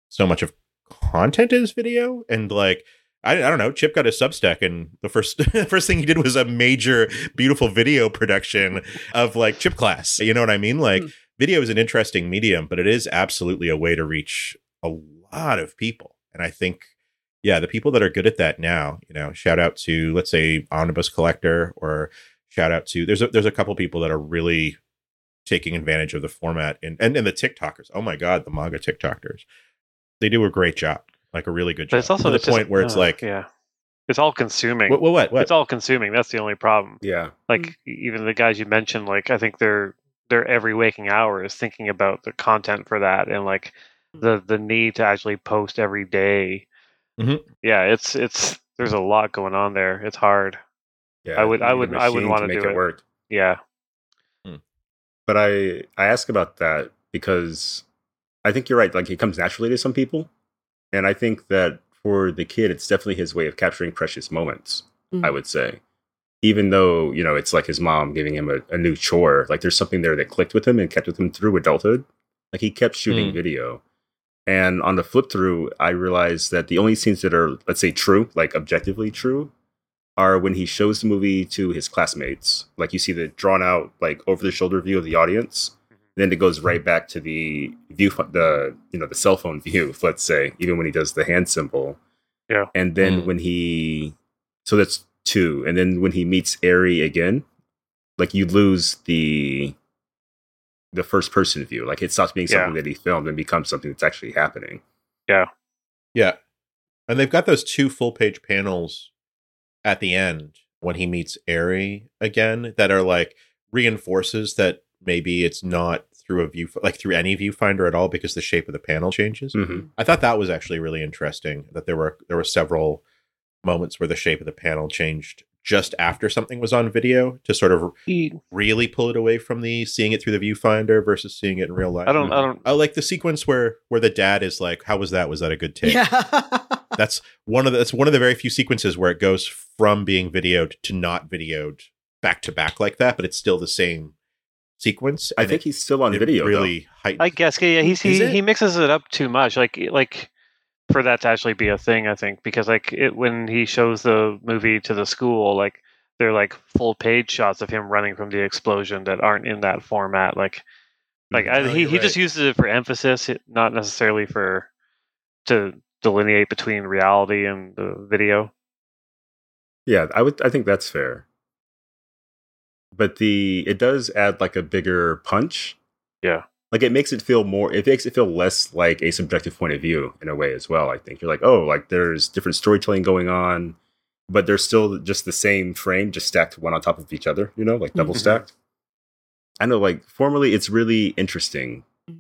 so much of content is video, and like I, I don't know. Chip got his Substack, and the first first thing he did was a major, beautiful video production of like Chip class. You know what I mean? Like, Hmm. Video is an interesting medium, but it is absolutely a way to reach a lot of people. And I think, yeah, the people that are good at that now, you know, shout out to let's say Omnibus Collector, or shout out to there's a there's a couple people that are really taking advantage of the format and and, and the TikTokers. Oh my god, the manga TikTokers, they do a great job, like a really good job. But job. it's also to the just- point where it's uh, like, yeah, it's all consuming. what, what, what, what? It's all consuming. That's the only problem. yeah. Like even the guys you mentioned, like I think they're their every waking hour is thinking about the content for that and like the the need to actually post every day. Mhm. Yeah, it's it's there's a lot going on there. It's hard. Yeah. I would- I need a would- I wouldn't wanna make do it it. work. Yeah. But I I ask about that because I think you're right. Like it comes naturally to some people, and I think that for the kid, it's definitely his way of capturing precious moments. I Mhm. would say, even though you know it's like his mom giving him a, a new chore, like there's something there that clicked with him and kept with him through adulthood. Like he kept shooting Mm. video, and on the flip through, I realized that the only scenes that are let's say true, like objectively true, are when he shows the movie to his classmates. Like you see the drawn out, like over the shoulder view of the audience. Then it goes right back to the view, the you know the cell phone view. Let's say even when he does the hand symbol. Yeah. And then Mm. when he, so that's two. And then when he meets Eri again, like you lose the the first person view. Like it stops being Yeah. something that he filmed and becomes something that's actually happening. Yeah. Yeah. And they've got those two full page panels at the end when he meets Eri again that are like reinforces that maybe it's not through a view like through any viewfinder at all because the shape of the panel changes. Mhm. I thought that was actually really interesting that there were there were several moments where the shape of the panel changed just after something was on video to sort of really pull it away from the seeing it through the viewfinder versus seeing it in real life. I don't. I don't. I like the sequence where where the dad is like, "How was that? Was that a good take?" Yeah. That's one of the, that's one of the very few sequences where it goes from being videoed to not videoed back to back like that, but it's still the same sequence. I think it- he's still on video. really heightened. I guess. Yeah. He's, he he mixes it up too much. Like like for that to actually be a thing. I think because like it when he shows the movie to the school, like they're like full page shots of him running from the explosion that aren't in that format. Like like mm-hmm. I, Oh, he he just uses it for emphasis, not necessarily for to delineate between reality and the video. Yeah, I would. I think that's fair. But the it does add like a bigger punch. Yeah. Like it makes it feel more. It makes it feel less like a subjective point of view in a way as well. I think you're like, oh, like there's different storytelling going on, but they're still just the same frame, just stacked one on top of each other. You know, like double Mhm. stacked. I know, like formally, it's really interesting Mm.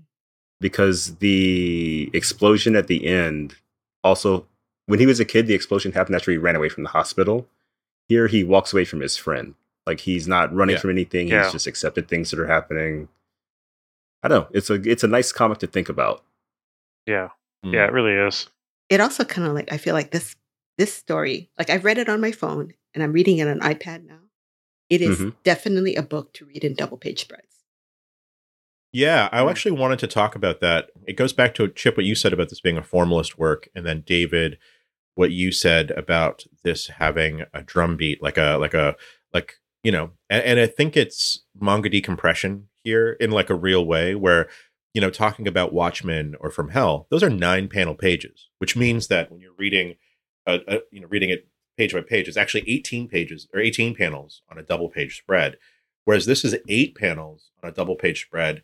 because the explosion at the end also when he was a kid the explosion happened after he ran away from the hospital here he walks away from his friend like he's not running Yeah. from anything Yeah. he's just accepted things that are happening i don't know it's a it's a nice comic to think about Yeah. Mm. Yeah. It really is. it also kind of like I feel like this this story, like I've read it on my phone and I'm reading it on iPad now. It is Mhm. definitely a book to read in double page spreads. Yeah, I actually wanted to talk about that. It goes back to Chip what you said about this being a formalist work, and then David, what you said about this having a drum beat, like a like a like you know, and, and I think it's manga decompression here in like a real way, where you know, talking about Watchmen or From Hell, those are nine panel pages, which means that when you're reading, a, a, you know, reading it page by page, it's actually 18 pages or 18 panels on a double page spread, whereas this is eight panels on a double page spread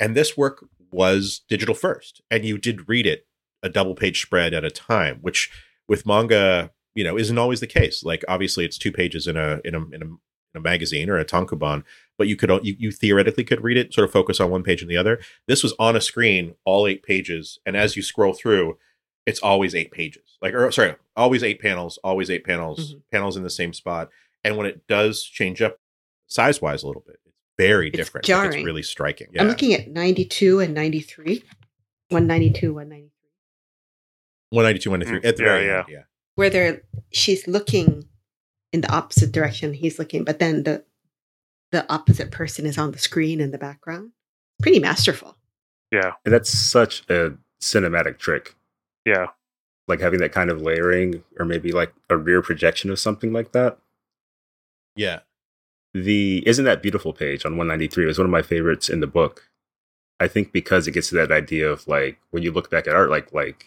and this work was digital first and you did read it a double page spread at a time which with manga you know isn't always the case. Like obviously it's two pages in a in a in a, in a magazine or a tankobon but you could you, you theoretically could read it sort of focus on one page and the other this was on a screen all eight pages and as you scroll through it's always eight pages like or sorry always eight panels always eight panels Mhm. panels in the same spot and when it does change up size wise a little bit it's very It's different Like, it's jarring. really striking Yeah. I'm looking at 92 and 93. 192, 193. 192, 193 Mm, at the yeah, very yeah. end. Yeah. Where they're she's looking in the opposite direction he's looking, but then the the opposite person is on the screen in the background. Pretty masterful. Yeah. and that's such a cinematic trick Yeah. like having that kind of layering or maybe like a rear projection of something like that Yeah. the isn't that beautiful page on 193 was one of my favorites in the book i think because it gets to that idea of like when you look back at art like like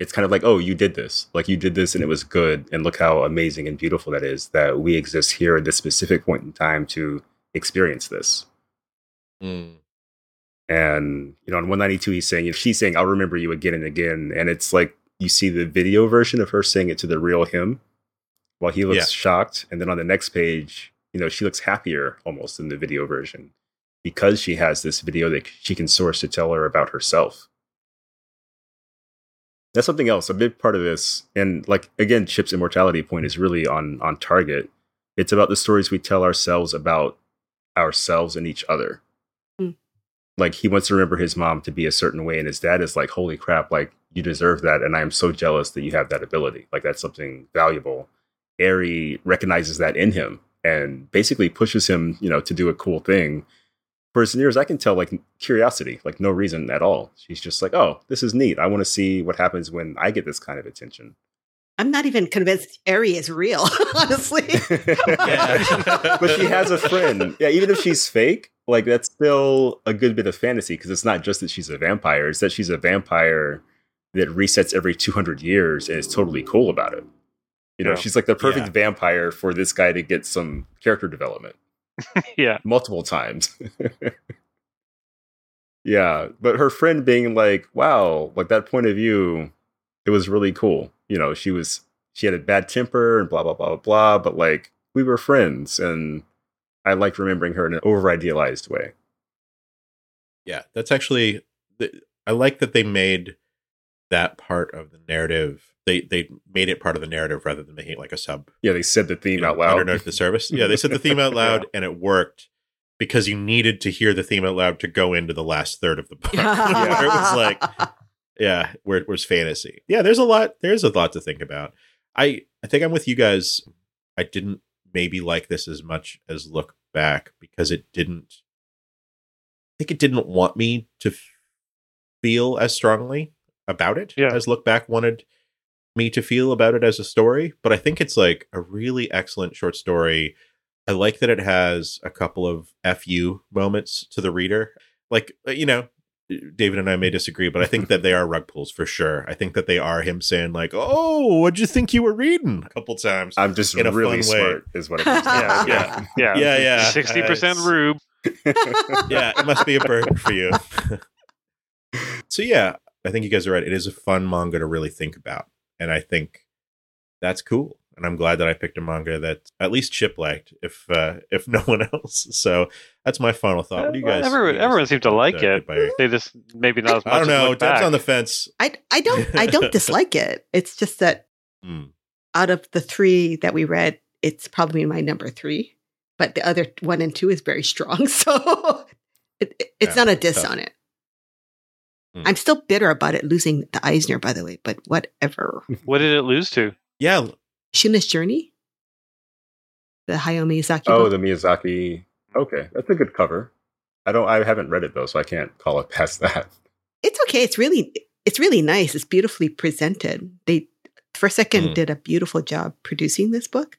it's kind of like oh you did this. Like you did this and it was good. And look how amazing and beautiful that is that we exist here at this specific point in time to experience this. Mm. and you know on 192 he's saying she's saying i'll remember you again and again and it's like you see the video version of her saying it to the real him while he looks Yeah. shocked. And then on the next page you know she looks happier almost in the video version because she has this video that she can source to tell her about herself that's something else. A big part of this and like again chip's immortality point is really on on target. It's about the stories we tell ourselves about ourselves and each other. Hmm. Like he wants to remember his mom to be a certain way and his dad is like holy crap like you deserve that and i'm so jealous that you have that ability. Like that's something valuable. Eri recognizes that in him and basically pushes him you know to do a cool thing for as near as i can tell like curiosity like no reason at all she's just like oh this is neat i want to see what happens when i get this kind of attention I'm not even convinced Eri is real, honestly. But she has a friend. Yeah, even if she's fake, like that's still a good bit of fantasy because it's not just that she's a vampire; it's that she's a vampire that resets every 200 years and is totally cool about it. You know, Yeah. she's like the perfect Yeah. vampire for this guy to get some character development yeah. multiple times. yeah, but her friend being like, "Wow, like that point of view, it was really cool." You know, she was she had a bad temper and blah blah blah blah blah. But like we were friends, and I like remembering her in an over idealized way. Yeah, that's actually. I like that they made that part of the narrative. They they made it part of the narrative rather than making it like a sub. Yeah, they said the theme you know, out loud. underneath the service. Yeah, they said the theme out loud, and it worked because you needed to hear the theme out loud to go into the last third of the book. yeah. where it was like, yeah, where it was fantasy. Yeah, there's a lot. There's a lot to think about. I I think I'm with you guys. I didn't maybe like this as much as Look Back because it didn't. I think it didn't want me to feel as strongly about it Yeah. as Look Back wanted me to feel about it as a story. But I think it's like a really excellent short story. I like that it has a couple of fu moments to the reader. Like uh, you know, David and I may disagree, but I think that they are rug pulls for sure. I think that they are him saying like, "Oh, what'd you think you were reading?" a couple times. I'm just in a really fun way. smart, is what it comes down Yeah, yeah, yeah, Yeah, yeah. Sixty percent rube. yeah, it must be a burden for you. so yeah, I think you guys are right. It is a fun manga to really think about, and I think that's cool. And I'm glad that I picked a manga that at least Chip liked, if uh, if no one else. So that's my final thought. What do you guys? Everyone, what you guys everyone seemed to like it. Goodbye? They just maybe not as much. I don't know. Look Deb's on the fence. I I don't I don't dislike it. It's just that Hmm. out of the three that we read, it's probably my number three. But the other one and two is very strong. So it, it- it's Yeah, not a diss tough. on it. Hmm. I'm still bitter about it losing the Eisner, by the way, but whatever. What did it lose to? Yeah, Shuna's Journey? The Hayao Miyazaki Oh, book? the Miyazaki. Okay, that's a good cover. I don't. I haven't read it though, so I can't call it past that. it's okay. It's really it's really nice. It's beautifully presented. They First Second Mm. did a beautiful job producing this book.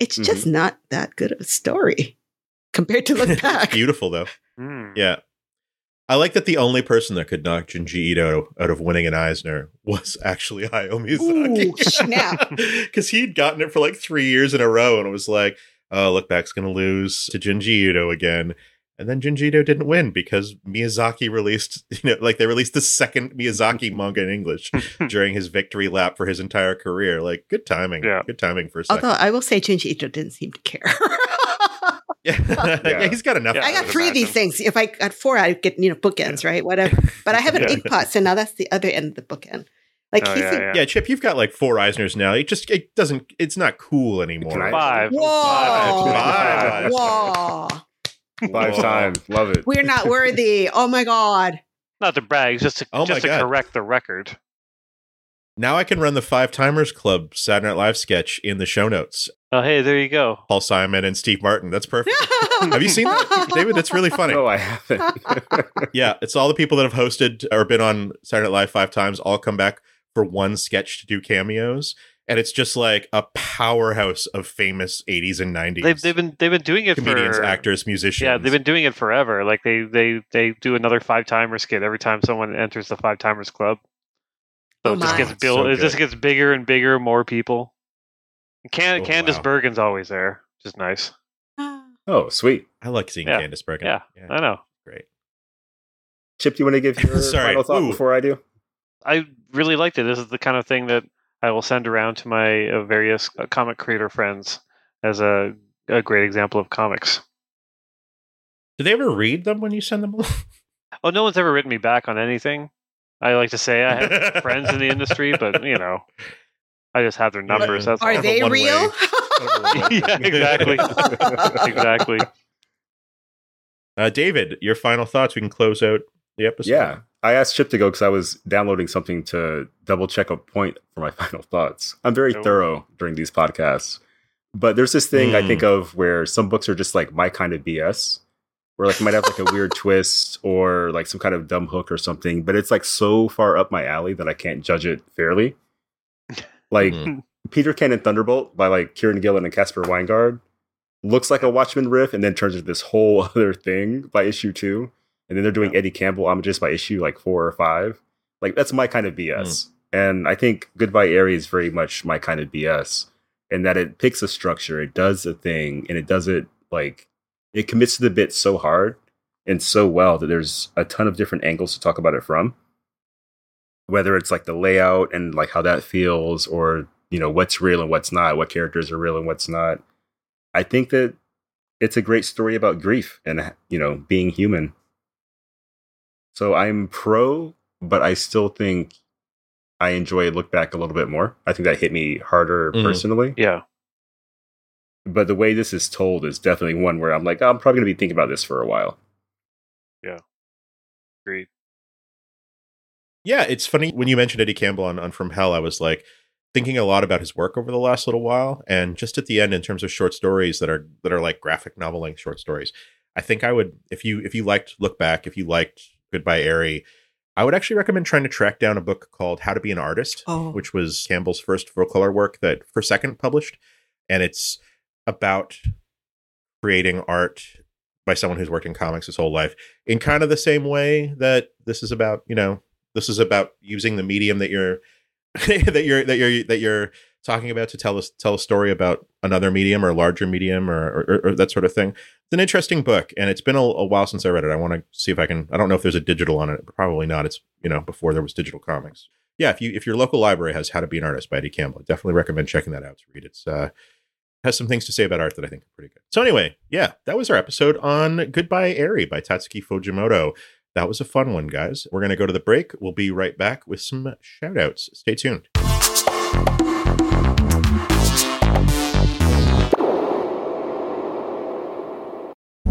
It's just not that good of a story compared to Look Back. beautiful though. Hmm. Yeah. I like that the only person that could knock Junji Ito out of winning an Eisner was actually Hayao Miyazaki. Because he'd gotten it for like three years in a row and it was like, oh, Look Back's going to lose to Junji Ito again. And then Junji Ito didn't win because Miyazaki released, you know, like they released the second Miyazaki manga in English during his victory lap for his entire career. Like, good timing. Yeah. Good timing for a second. Although I will say Junji Ito didn't seem to care. yeah. yeah, he's got enough. Yeah, I I got would three of these things. If I got four, I'd get, you know, bookends, right? Whatever. But I have an Yeah. ink pot, so now that's the other end of the bookend. Like Oh, he's yeah, a- yeah. Yeah, Chip, you've got like four Eisners now. It just it doesn't it's not cool anymore. Can I- Five. Whoa. Five. Whoa. Five times, love it. We're not worthy. Oh my God. Not to brag, just to Oh just to God. correct the record. Now I can run the Five Timers Club Saturday Night Live sketch in the show notes. Oh, hey, there you go. Paul Simon and Steve Martin. That's perfect. Have you seen that, David? That's really funny. No, I haven't. Yeah, it's all the people that have hosted or been on Saturday Night Live five times all come back for one sketch to do cameos, and it's just like a powerhouse of famous '80s and '90s They've, they've been they've been doing it comedians, for actors, musicians. Yeah, they've been doing it forever. Like they they they do another five timer skit every time someone enters the five timers club. So Oh it just my. gets It's built. so it just gets bigger and bigger, more people. Can, Oh, Candace wow. Bergen's always there, which is nice. oh, sweet. I like seeing Yeah. Candace Bergen. Yeah, I know. great. Chip, do you want to give your Sorry. final thought Ooh. before I do? I really liked it. This is the kind of thing that I will send around to my uh, various uh, comic creator friends as a a great example of comics. Do they ever read them when you send them? Oh, no one's ever written me back on anything. I like to say I have friends in the industry, but you know, I just have their numbers. That's Are all. they one real? yeah, exactly. exactly. Uh, David, your final thoughts. We can close out the episode. Yeah. I asked Chip to go because I was downloading something to double check a point for my final thoughts. I'm very Oh. thorough during these podcasts. But there's this thing I Mm. think of where some books are just like my kind of BS, where like it might have like a weird twist or like some kind of dumb hook or something, but it's like so far up my alley that I can't judge it fairly. Like Mhm. Peter Cannon Thunderbolt by like Kieron Gillen and Caspar Wijngaard looks like a Watchmen riff and then turns into this whole other thing by issue two. And then they're doing Eddie Campbell homages by issue like four or five. Like that's my kind of BS. And I think Goodbye Eri is very much my kind of BS in that it picks a structure, it does a thing, and it does it like it commits to the bit so hard and so well that there's a ton of different angles to talk about it from. Whether it's like the layout and like how that feels, or you know what's real and what's not, what characters are real and what's not. I think that it's a great story about grief and you know being human. So I'm pro, but I still think I enjoy Look Back a little bit more. I think that hit me harder Mhm. personally. Yeah. But the way this is told is definitely one where I'm like, I'm probably going to be thinking about this for a while. Agreed. Yeah, it's funny when you mentioned Eddie Campbell on, on From Hell. I was like thinking a lot about his work over the last little while, and just at the end, in terms of short stories that are that are like graphic novel length short stories, I think I would if you if you liked Look Back, if you liked Goodbye Eri, I would actually recommend trying to track down a book called How to Be an Artist, Oh. which was Campbell's first full color work that First Second published, and it's about creating art by someone who's worked in comics his whole life in kind of the same way that this is about you know this is about using the medium that you're that you're that you're that you're talking about to tell us tell a story about another medium or a larger medium or, or, or that sort of thing. It's an interesting book and it's been a, a while since i read it. I want to see if i can i don't know if there's a digital on it probably not. It's you know before there was digital comics. Yeah if you if your local library has how to be an artist by eddie campbell I definitely recommend checking that out to read. It's uh has some things to say about art that I think are pretty good. So anyway, yeah, that was our episode on Goodbye Eri by Tatsuki Fujimoto. That was a fun one, guys. We're going to go to the break. We'll be right back with some shout outs. Stay tuned.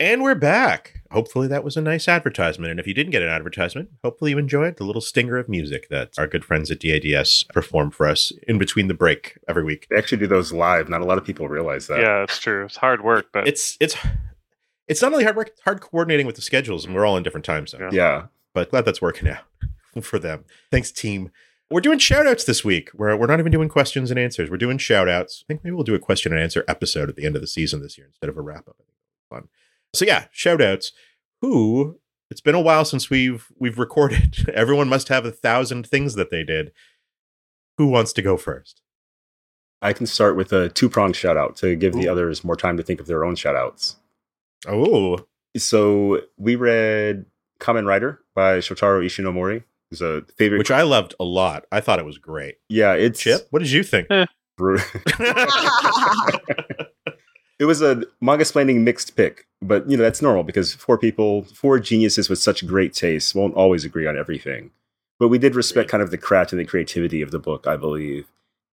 And we're back. Hopefully that was a nice advertisement. And if you didn't get an advertisement, hopefully you enjoyed the little stinger of music that our good friends at DADS perform for us in between the break every week. They actually do those live. Not a lot of people realize that. Yeah, it's true. It's hard work, but It's it's it's not only hard work, it's hard coordinating with the schedules, and we're all in different time zones. Yeah. but glad that's working out for them. Thanks, team. We're doing shout outs this week. We're, we're not even doing questions and answers. We're doing shout outs. I think maybe we'll do a question and answer episode at the end of the season this year instead of a wrap up. I think it'll be fun. So yeah, shout outs. Who it's been a while since we've we've recorded. Everyone must have a thousand things that they did. Who wants to go first? I can start with a two pronged shout out to give the others more time to think of their own shout outs. Oh, So we read Kamen Rider by Shotaro Ishinomori. Who's a favorite. which I loved a lot. I thought it was great. yeah, it's Chip, what did you think? Eh. bru- it was a Mangasplaining mixed pick, but you know that's normal because four people, four geniuses with such great taste, won't always agree on everything. But we did respect kind of the craft and the creativity of the book, I believe.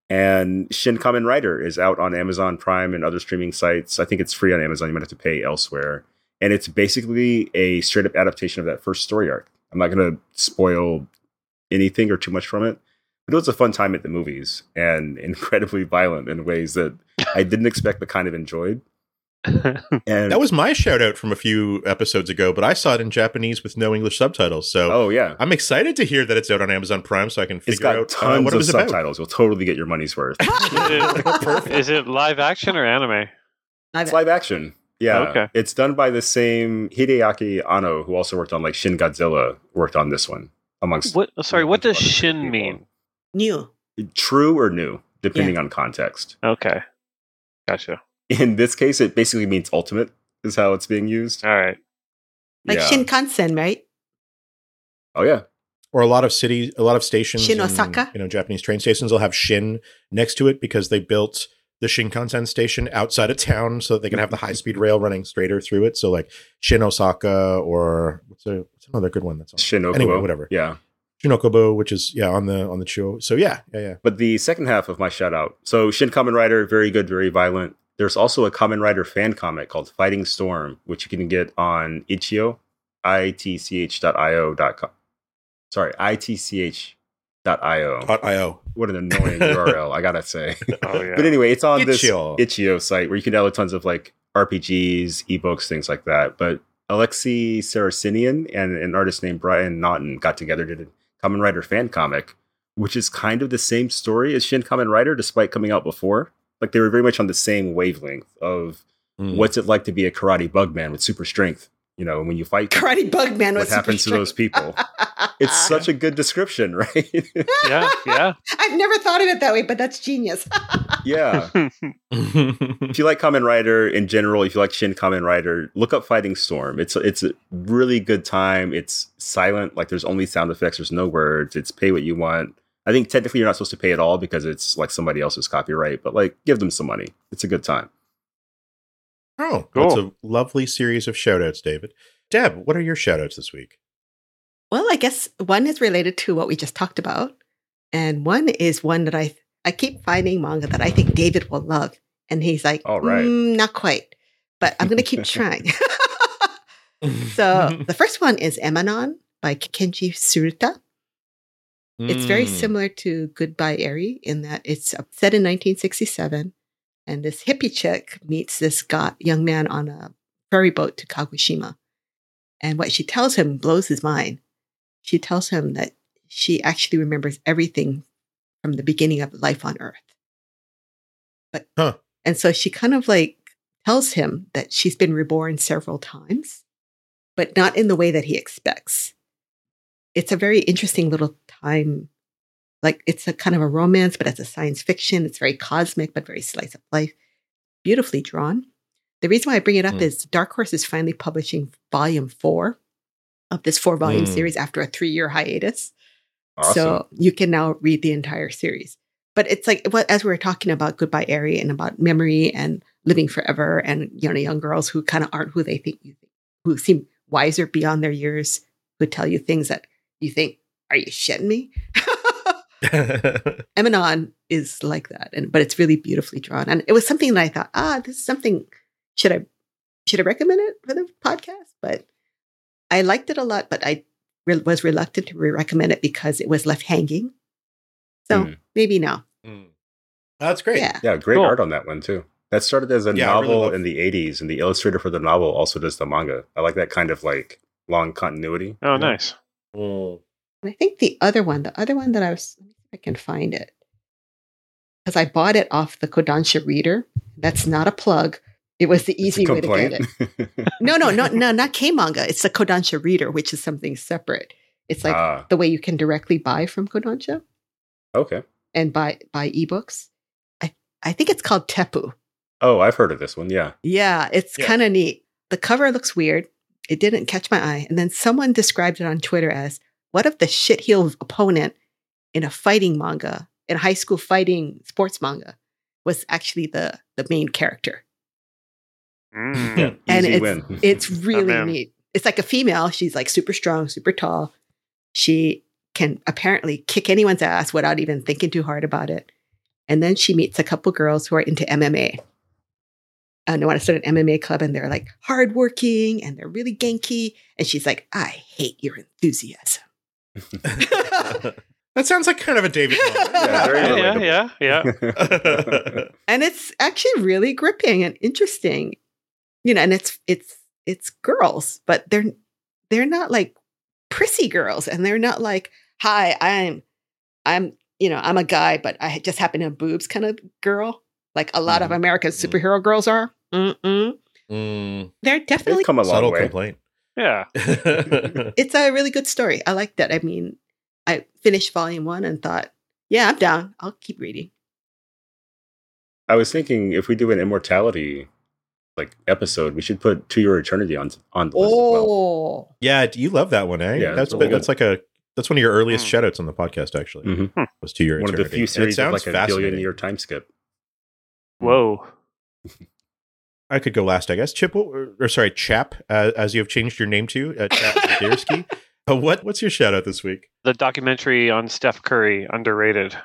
And Shin Kamen Rider is out on Amazon Prime and other streaming sites. I think it's free on Amazon. You might have to pay elsewhere. And it's basically a straight up adaptation of that first story arc. I'm not going to spoil anything or too much from it, it was a fun time at the movies and incredibly violent in ways that I didn't expect but kind of enjoyed. And That was my shout out from a few episodes ago, but I saw it in Japanese with no English subtitles. So oh yeah, I'm excited to hear that it's out on Amazon Prime so I can it's figure got out uh, tons what it of was about. subtitles. You'll totally get your money's worth. is, it live action or anime? It's live action. Yeah. Okay. It's done by the same Hideaki Anno, who also worked on like Shin Godzilla, worked on this one, amongst What? Sorry, what does shin people. mean? New. True or new, depending on context. Okay, gotcha. In this case, it basically means ultimate, is how it's being used. All right. Like yeah. Shinkansen, right? Oh yeah. Or a lot of cities, a lot of stations, Shin in, Osaka? you know, Japanese train stations will have Shin next to it because they built the Shinkansen station outside of town so that they can have the high speed rail running straighter through it. So like Shin Osaka or what's a what's another good one that's on Shin Okubo. Anyway, whatever. Yeah. Shinokobo, which is yeah on the on the show. So yeah, yeah, yeah. But the second half of my shout out. So Shin Kamen Rider, very good, very violent. There's also a Kamen Rider fan comic called Fighting Storm, which you can get on itch.io, I-T-C-H.io dot com. Sorry, itch.io. dot IO. What an annoying URL, I gotta say. Oh yeah. But anyway, it's on Itch.io. this itch.io site where you can download tons of like RPGs, ebooks, things like that. But Alexei Saracenian and an artist named Brian Naughton got together did a Kamen Rider fan comic, which is kind of the same story as Shin Kamen Rider, despite coming out before. Like they were very much on the same wavelength of Mm. what's it like to be a karate bug man with super strength. You know, when you fight, Karate Bug Man what was happens to those people? It's such a good description, right? yeah, yeah. I've never thought of it that way, but that's genius. Yeah. if you like Kamen Rider in general, if you like Shin Kamen Rider, look up Fighting Storm. It's it's a really good time. It's silent, like there's only sound effects, there's no words. It's pay what you want. I think technically you're not supposed to pay at all because it's like somebody else's copyright, but like give them some money. It's a good time. oh, Cool. that's a lovely series of shout outs, David. Deb, what are your shout outs this week? well, I guess one is related to what we just talked about, and one is one that I I keep finding manga that I think David will love, and he's like, All right. "Mm, not quite, but I'm going to keep trying. so the first one is Emanon by Kenji Tsuruta. It's very Mm. similar to Goodbye Eri in that it's uh, set in 1967, and this hippie chick meets this got, young man on a ferry boat to Kagoshima. And what she tells him blows his mind. She tells him that she actually remembers everything from the beginning of life on Earth. But Huh. and so she kind of like tells him that she's been reborn several times, but not in the way that he expects it's a very interesting little time. Like it's a kind of a romance, but it's a science fiction. It's very cosmic, but very slice of life. Beautifully drawn. The reason why I bring it up Mm. is Dark Horse is finally publishing volume four of this four volume Mm. series after a three year hiatus. Awesome. So you can now read the entire series. But it's like what as we were talking about Goodbye Eri and about memory and living forever and you know young girls who kind of aren't who they think you think who seem wiser beyond their years who tell you things that you think are you shitting me? Emanon is like that, and but it's really beautifully drawn. And it was something that I thought, ah, this is something. Should I should I recommend it for the podcast? But I liked it a lot, but I re- was reluctant to re- recommend it because it was left hanging. So Hmm. maybe now. Mm. That's great. Yeah. yeah, great Cool. art on that one too. That started as a Yeah, I really novel in the 80s, and the illustrator for the novel also does the manga. I like that kind of like long continuity. Oh, you nice. Mm. And I think the other one, the other one that I was, let me see if I can find it. Because I bought it off the Kodansha Reader. That's not a plug. It was the easy way to get it. No, no, no, no, not K manga. It's the Kodansha Reader, which is something separate. It's like ah, the way you can directly buy from Kodansha okay. and buy buy ebooks. I I think it's called Teppu. Oh, I've heard of this one. Yeah. Yeah, it's Yeah. kind of neat. The cover looks weird. It didn't catch my eye. And then someone described it on Twitter as what if the shitheel opponent in a fighting manga, in a high school fighting sports manga, was actually the the main character. Mm. Yeah. And it's it's really man. neat. It's like a female. She's like super strong, super tall. She can apparently kick anyone's ass without even thinking too hard about it. And then she meets a couple girls who are into MMA. And they want to start an MMA club, and they're like hardworking and they're really ganky. And she's like, I hate your enthusiasm. that sounds like kind of a David. moment. Yeah, very Yeah, yeah, yeah. and it's actually really gripping and interesting you know and it's it's it's girls but they're they're not like prissy girls and they're not like hi i'm i'm you know i'm a guy but i just happen to have boobs kind of girl like a lot of Mhm. american Mhm. superhero girls are Mm-mm. Mm, they're definitely They've come a long subtle way. complaint. yeah. it's a really good story i like that i mean i finished volume one and thought yeah i'm down i'll keep reading I was thinking if we do an immortality like episode, we should put To Your Eternity on on the list as well. oh yeah, you love that one, eh? Yeah, that's it's that's like a that's one of your earliest Mm. shoutouts on the podcast. Actually, Mhm. was to your One of the Eternity. few And series it sounds like a billion fascinating. year time skip. Whoa. I could go last, I guess. Chip, what, or sorry, Chap, uh, as you have changed your name to uh, Chap Zdarsky. Uh, what what's your shout out this week? The documentary on Steph Curry, underrated,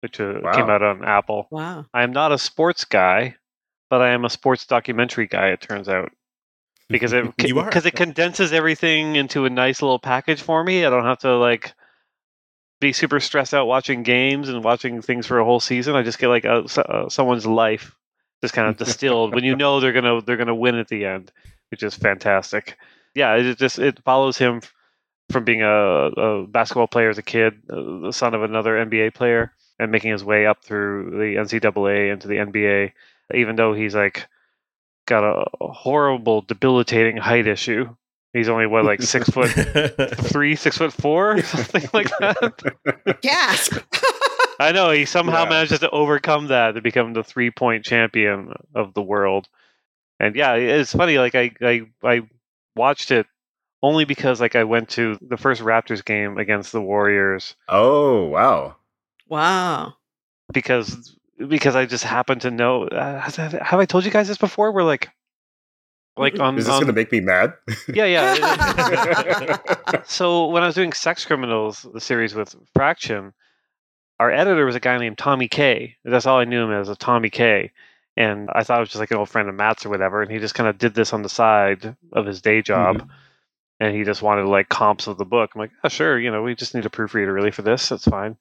which uh, Wow. came out on Apple. Wow. I am not a sports guy, but I am a sports documentary guy. It turns out because it because it condenses everything into a nice little package for me. I don't have to like be super stressed out watching games and watching things for a whole season. I just get like a, so- uh, someone's life just kind of distilled when you know they're gonna they're gonna win at the end, which is fantastic. Yeah, it just it follows him from being a, a basketball player as a kid, uh, the son of another NBA player, and making his way up through the NCAA into the NBA. Even though he's like got a horrible, debilitating height issue. He's only what like six foot three, six foot four, something like that. Gasp. I know he somehow Yeah. manages to overcome that to become the three point champion of the world. And yeah, it's funny. Like I, I, I watched it only because like I went to the first Raptors game against the Warriors Oh wow. wow. because because I just happen to know. Uh, have I told you guys this before? We're like, like on, Is this on gonna make me mad? yeah, yeah. so when I was doing Sex Criminals, the series with Fraction, our editor was a guy named Tommy K. That's all I knew him as, a Tommy K. And I thought it was just like an old friend of Matt's or whatever. And he just kind of did this on the side of his day job. And he just wanted like comps of the book. I'm like, oh, sure, you know, we just need a proofreader really for this. That's fine.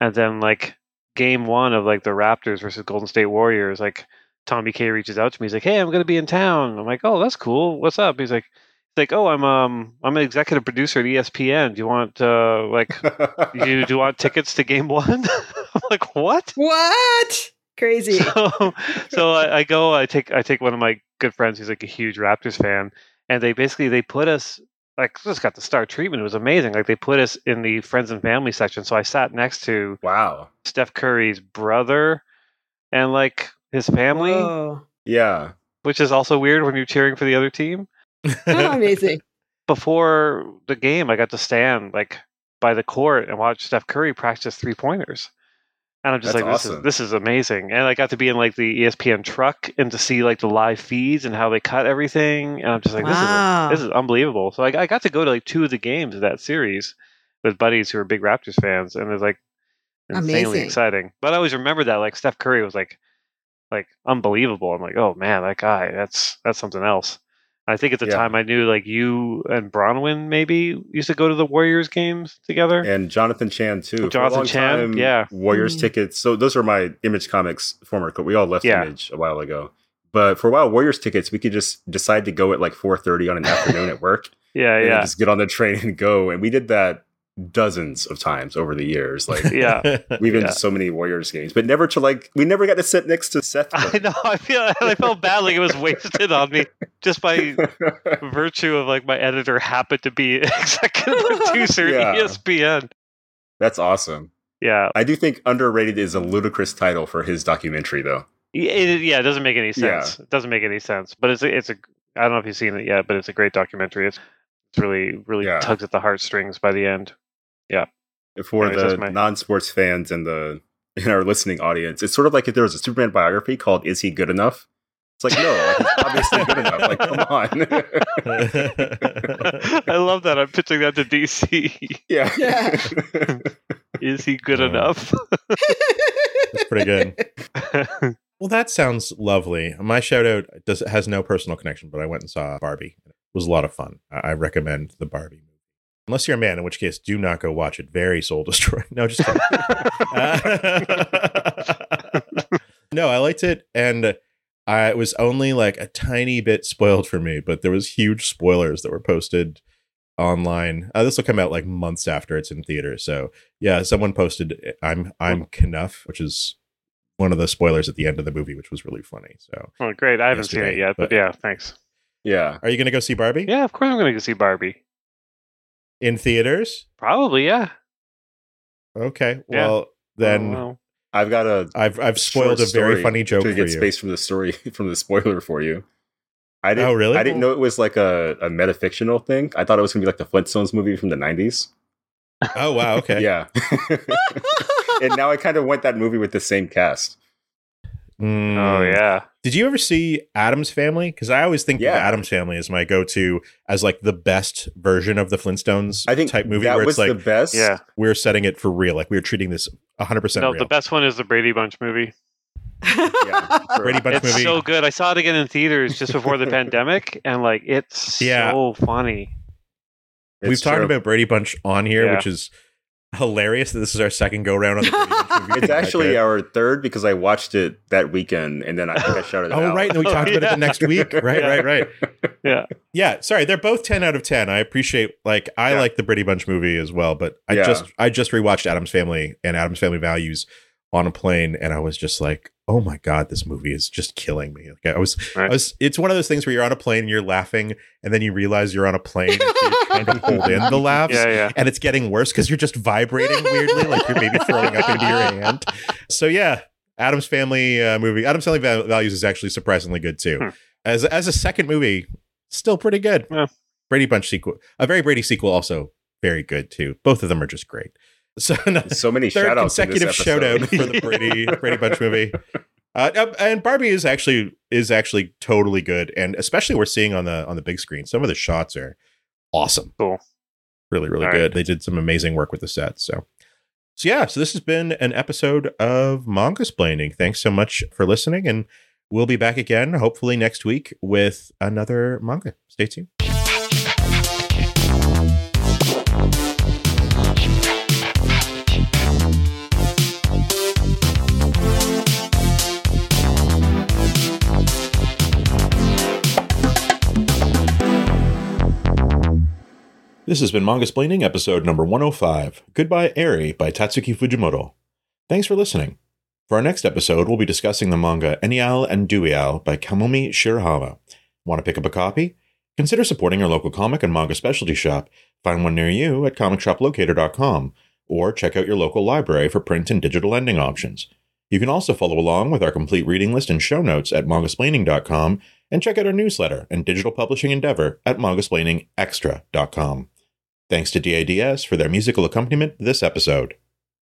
And then like game one of like the Raptors versus Golden State Warriors, like Tommy K reaches out to me. He's like, "Hey, I'm going to be in town." I'm like, "Oh, that's cool. What's up?" He's like, "He's like, oh, I'm um, I'm an executive producer at ESPN. Do you want uh, like, you do you want tickets to Game One?" I'm like, "What?" What? Crazy. So, so I, I go. I take I take one of my good friends He's like a huge Raptors fan, and they basically they put us like just got the star treatment. It was amazing. Like they put us in the friends and family section. So I sat next to wow. Steph Curry's brother and like his family, Whoa. Yeah. which is also weird when you're cheering for the other team. Oh, amazing. Before the game, I got to stand like by the court and watch Steph Curry practice three pointers. And I'm just That's like, this is this is amazing. And I got to be in like the ESPN truck and to see like the live feeds and how they cut everything. And I'm just like, Wow. this is this is unbelievable. So I, I got to go to like two of the games of that series with buddies who are big Raptors fans, and it was like insanely Amazing. exciting. But I always remember that like Steph Curry was like like unbelievable. I'm like, oh man, that guy, that's that's something else. I think at the Yeah. time I knew like you and Bronwyn maybe used to go to the Warriors games together. And Jonathan Chan too. Jonathan Chan, time, yeah. Warriors Mm. tickets. So those are my Image Comics former. co- We all left Yeah. Image a while ago. But for a while, Warriors tickets, we could just decide to go at like 4:30 on an afternoon at work, Yeah, and yeah, just get on the train and go. And we did that dozens of times over the years. Like yeah. we've been Yeah. to so many Warriors games, but never to like we never got to sit next to Seth. I know. I feel. I felt bad. Like it was wasted on me just by virtue of like my editor happened to be executive producer Yeah. ESPN. That's awesome. Yeah, I do think underrated is a ludicrous title for his documentary, though. It, yeah. It doesn't make any Yeah. sense. It doesn't make any sense. But it's a, it's a. I don't know if you've seen it yet, but it's a great documentary. It's it's really really Yeah. tugs at the heartstrings by the end. For Anyways, that's the my- non-sports fans and the in our listening audience, it's sort of like if there was a Superman biography called "Is He Good Enough?" It's like no, he's obviously good enough. Like come on. I love that. I'm pitching that to DC. yeah. Yeah. Is he good Uh, enough? That's pretty good. Well, that sounds lovely. My shout out does has no personal connection, but I went and saw Barbie. It was a lot of fun. I I recommend the Barbie movie. Unless you're a man, in which case, do not go watch it. Very soul destroying. No, just kidding. no, I liked it, and I it was only like a tiny bit spoiled for me, but there was huge spoilers that were posted online. Uh, this will come out like months after it's in theater. So yeah, someone posted I'm I'm Kenough, which is one of the spoilers at the end of the movie, which was really funny. So oh, great. I haven't seen it yet, but but- yeah, thanks. yeah. are you gonna go see Barbie? Yeah, of course I'm going to go see Barbie. In theaters? Probably, yeah. Okay. Yeah. Well oh, then Oh, well. I've got a I've I've spoiled a very funny joke to for get you. space from the story from the spoiler for you. I didn't, Oh, really? I didn't know it was like a, a metafictional thing. I thought it was gonna be like the Flintstones movie from the nineties. Oh wow, okay. Yeah. and now I kind of want that movie with the same cast. Mm. Oh yeah. Did you ever see Addams Family? Because I always think Yeah. of Addams Family as my go-to as like the best version of the Flintstones I think type movie that where was it's like the best. Yeah. we're setting it for real, like we're treating this 100 percent No, real. the best one is the Brady Bunch movie. Yeah, Brady Bunch it's movie. so good. I saw it again in theaters just before the pandemic, and like it's Yeah. so funny. We've It's talked about Brady Bunch on here, Yeah. which is hilarious that this is our second go round on the movie. It's actually Okay. our third because I watched it that weekend and then I think I shouted it Oh out. right, and we Oh, talked about it the next week. Right, Yeah. right, right. Yeah. Yeah, sorry, they're both 10 out of 10. I appreciate like I Yeah. like the Brady Bunch movie as well, but I Yeah. just I just rewatched Addams Family and Addams Family Values on a plane and I was just like, "Oh my god, this movie is just killing me." Like I was I was it's one of those things where you're on a plane and you're laughing and then you realize you're on a plane and so you're trying to hold in the laughs. Yeah, yeah. And it's getting worse because you're just vibrating weirdly, like you're maybe throwing up into your hand. So yeah, Addams Family uh, movie, Addams Family Values is actually surprisingly good too. Hmm. As as a second movie, still pretty good. Yeah. Brady Bunch sequel, a very Brady sequel, also very good too. Both of them are just great. So no, So many third shout outs. consecutive shout out for the Brady Brady Bunch movie. Uh, and Barbie is actually is actually totally good, and especially we're seeing on the on the big screen. Some of the shots are awesome. Cool. Really, really All good. right. They did some amazing work with the sets. So, so yeah. So this has been an episode of Mangasplaining. Thanks so much for listening, and we'll be back again hopefully next week with another manga. Stay tuned. This has been Mangasplaining, episode number 105 Goodbye Eri by Tatsuki Fujimoto. Thanks for listening. For our next episode, we'll be discussing the manga Eniale and Dewiela by Kamome Shirahama. Want to pick up a copy? Consider supporting our local comic and manga specialty shop. Find one near you at comicshoplocator.com or check out your local library for print and digital lending options. You can also follow along with our complete reading list and show notes at mangasplaining.com and check out our newsletter and digital publishing endeavor at mangasplainingextra.com. Thanks to DADS for their musical accompaniment this episode.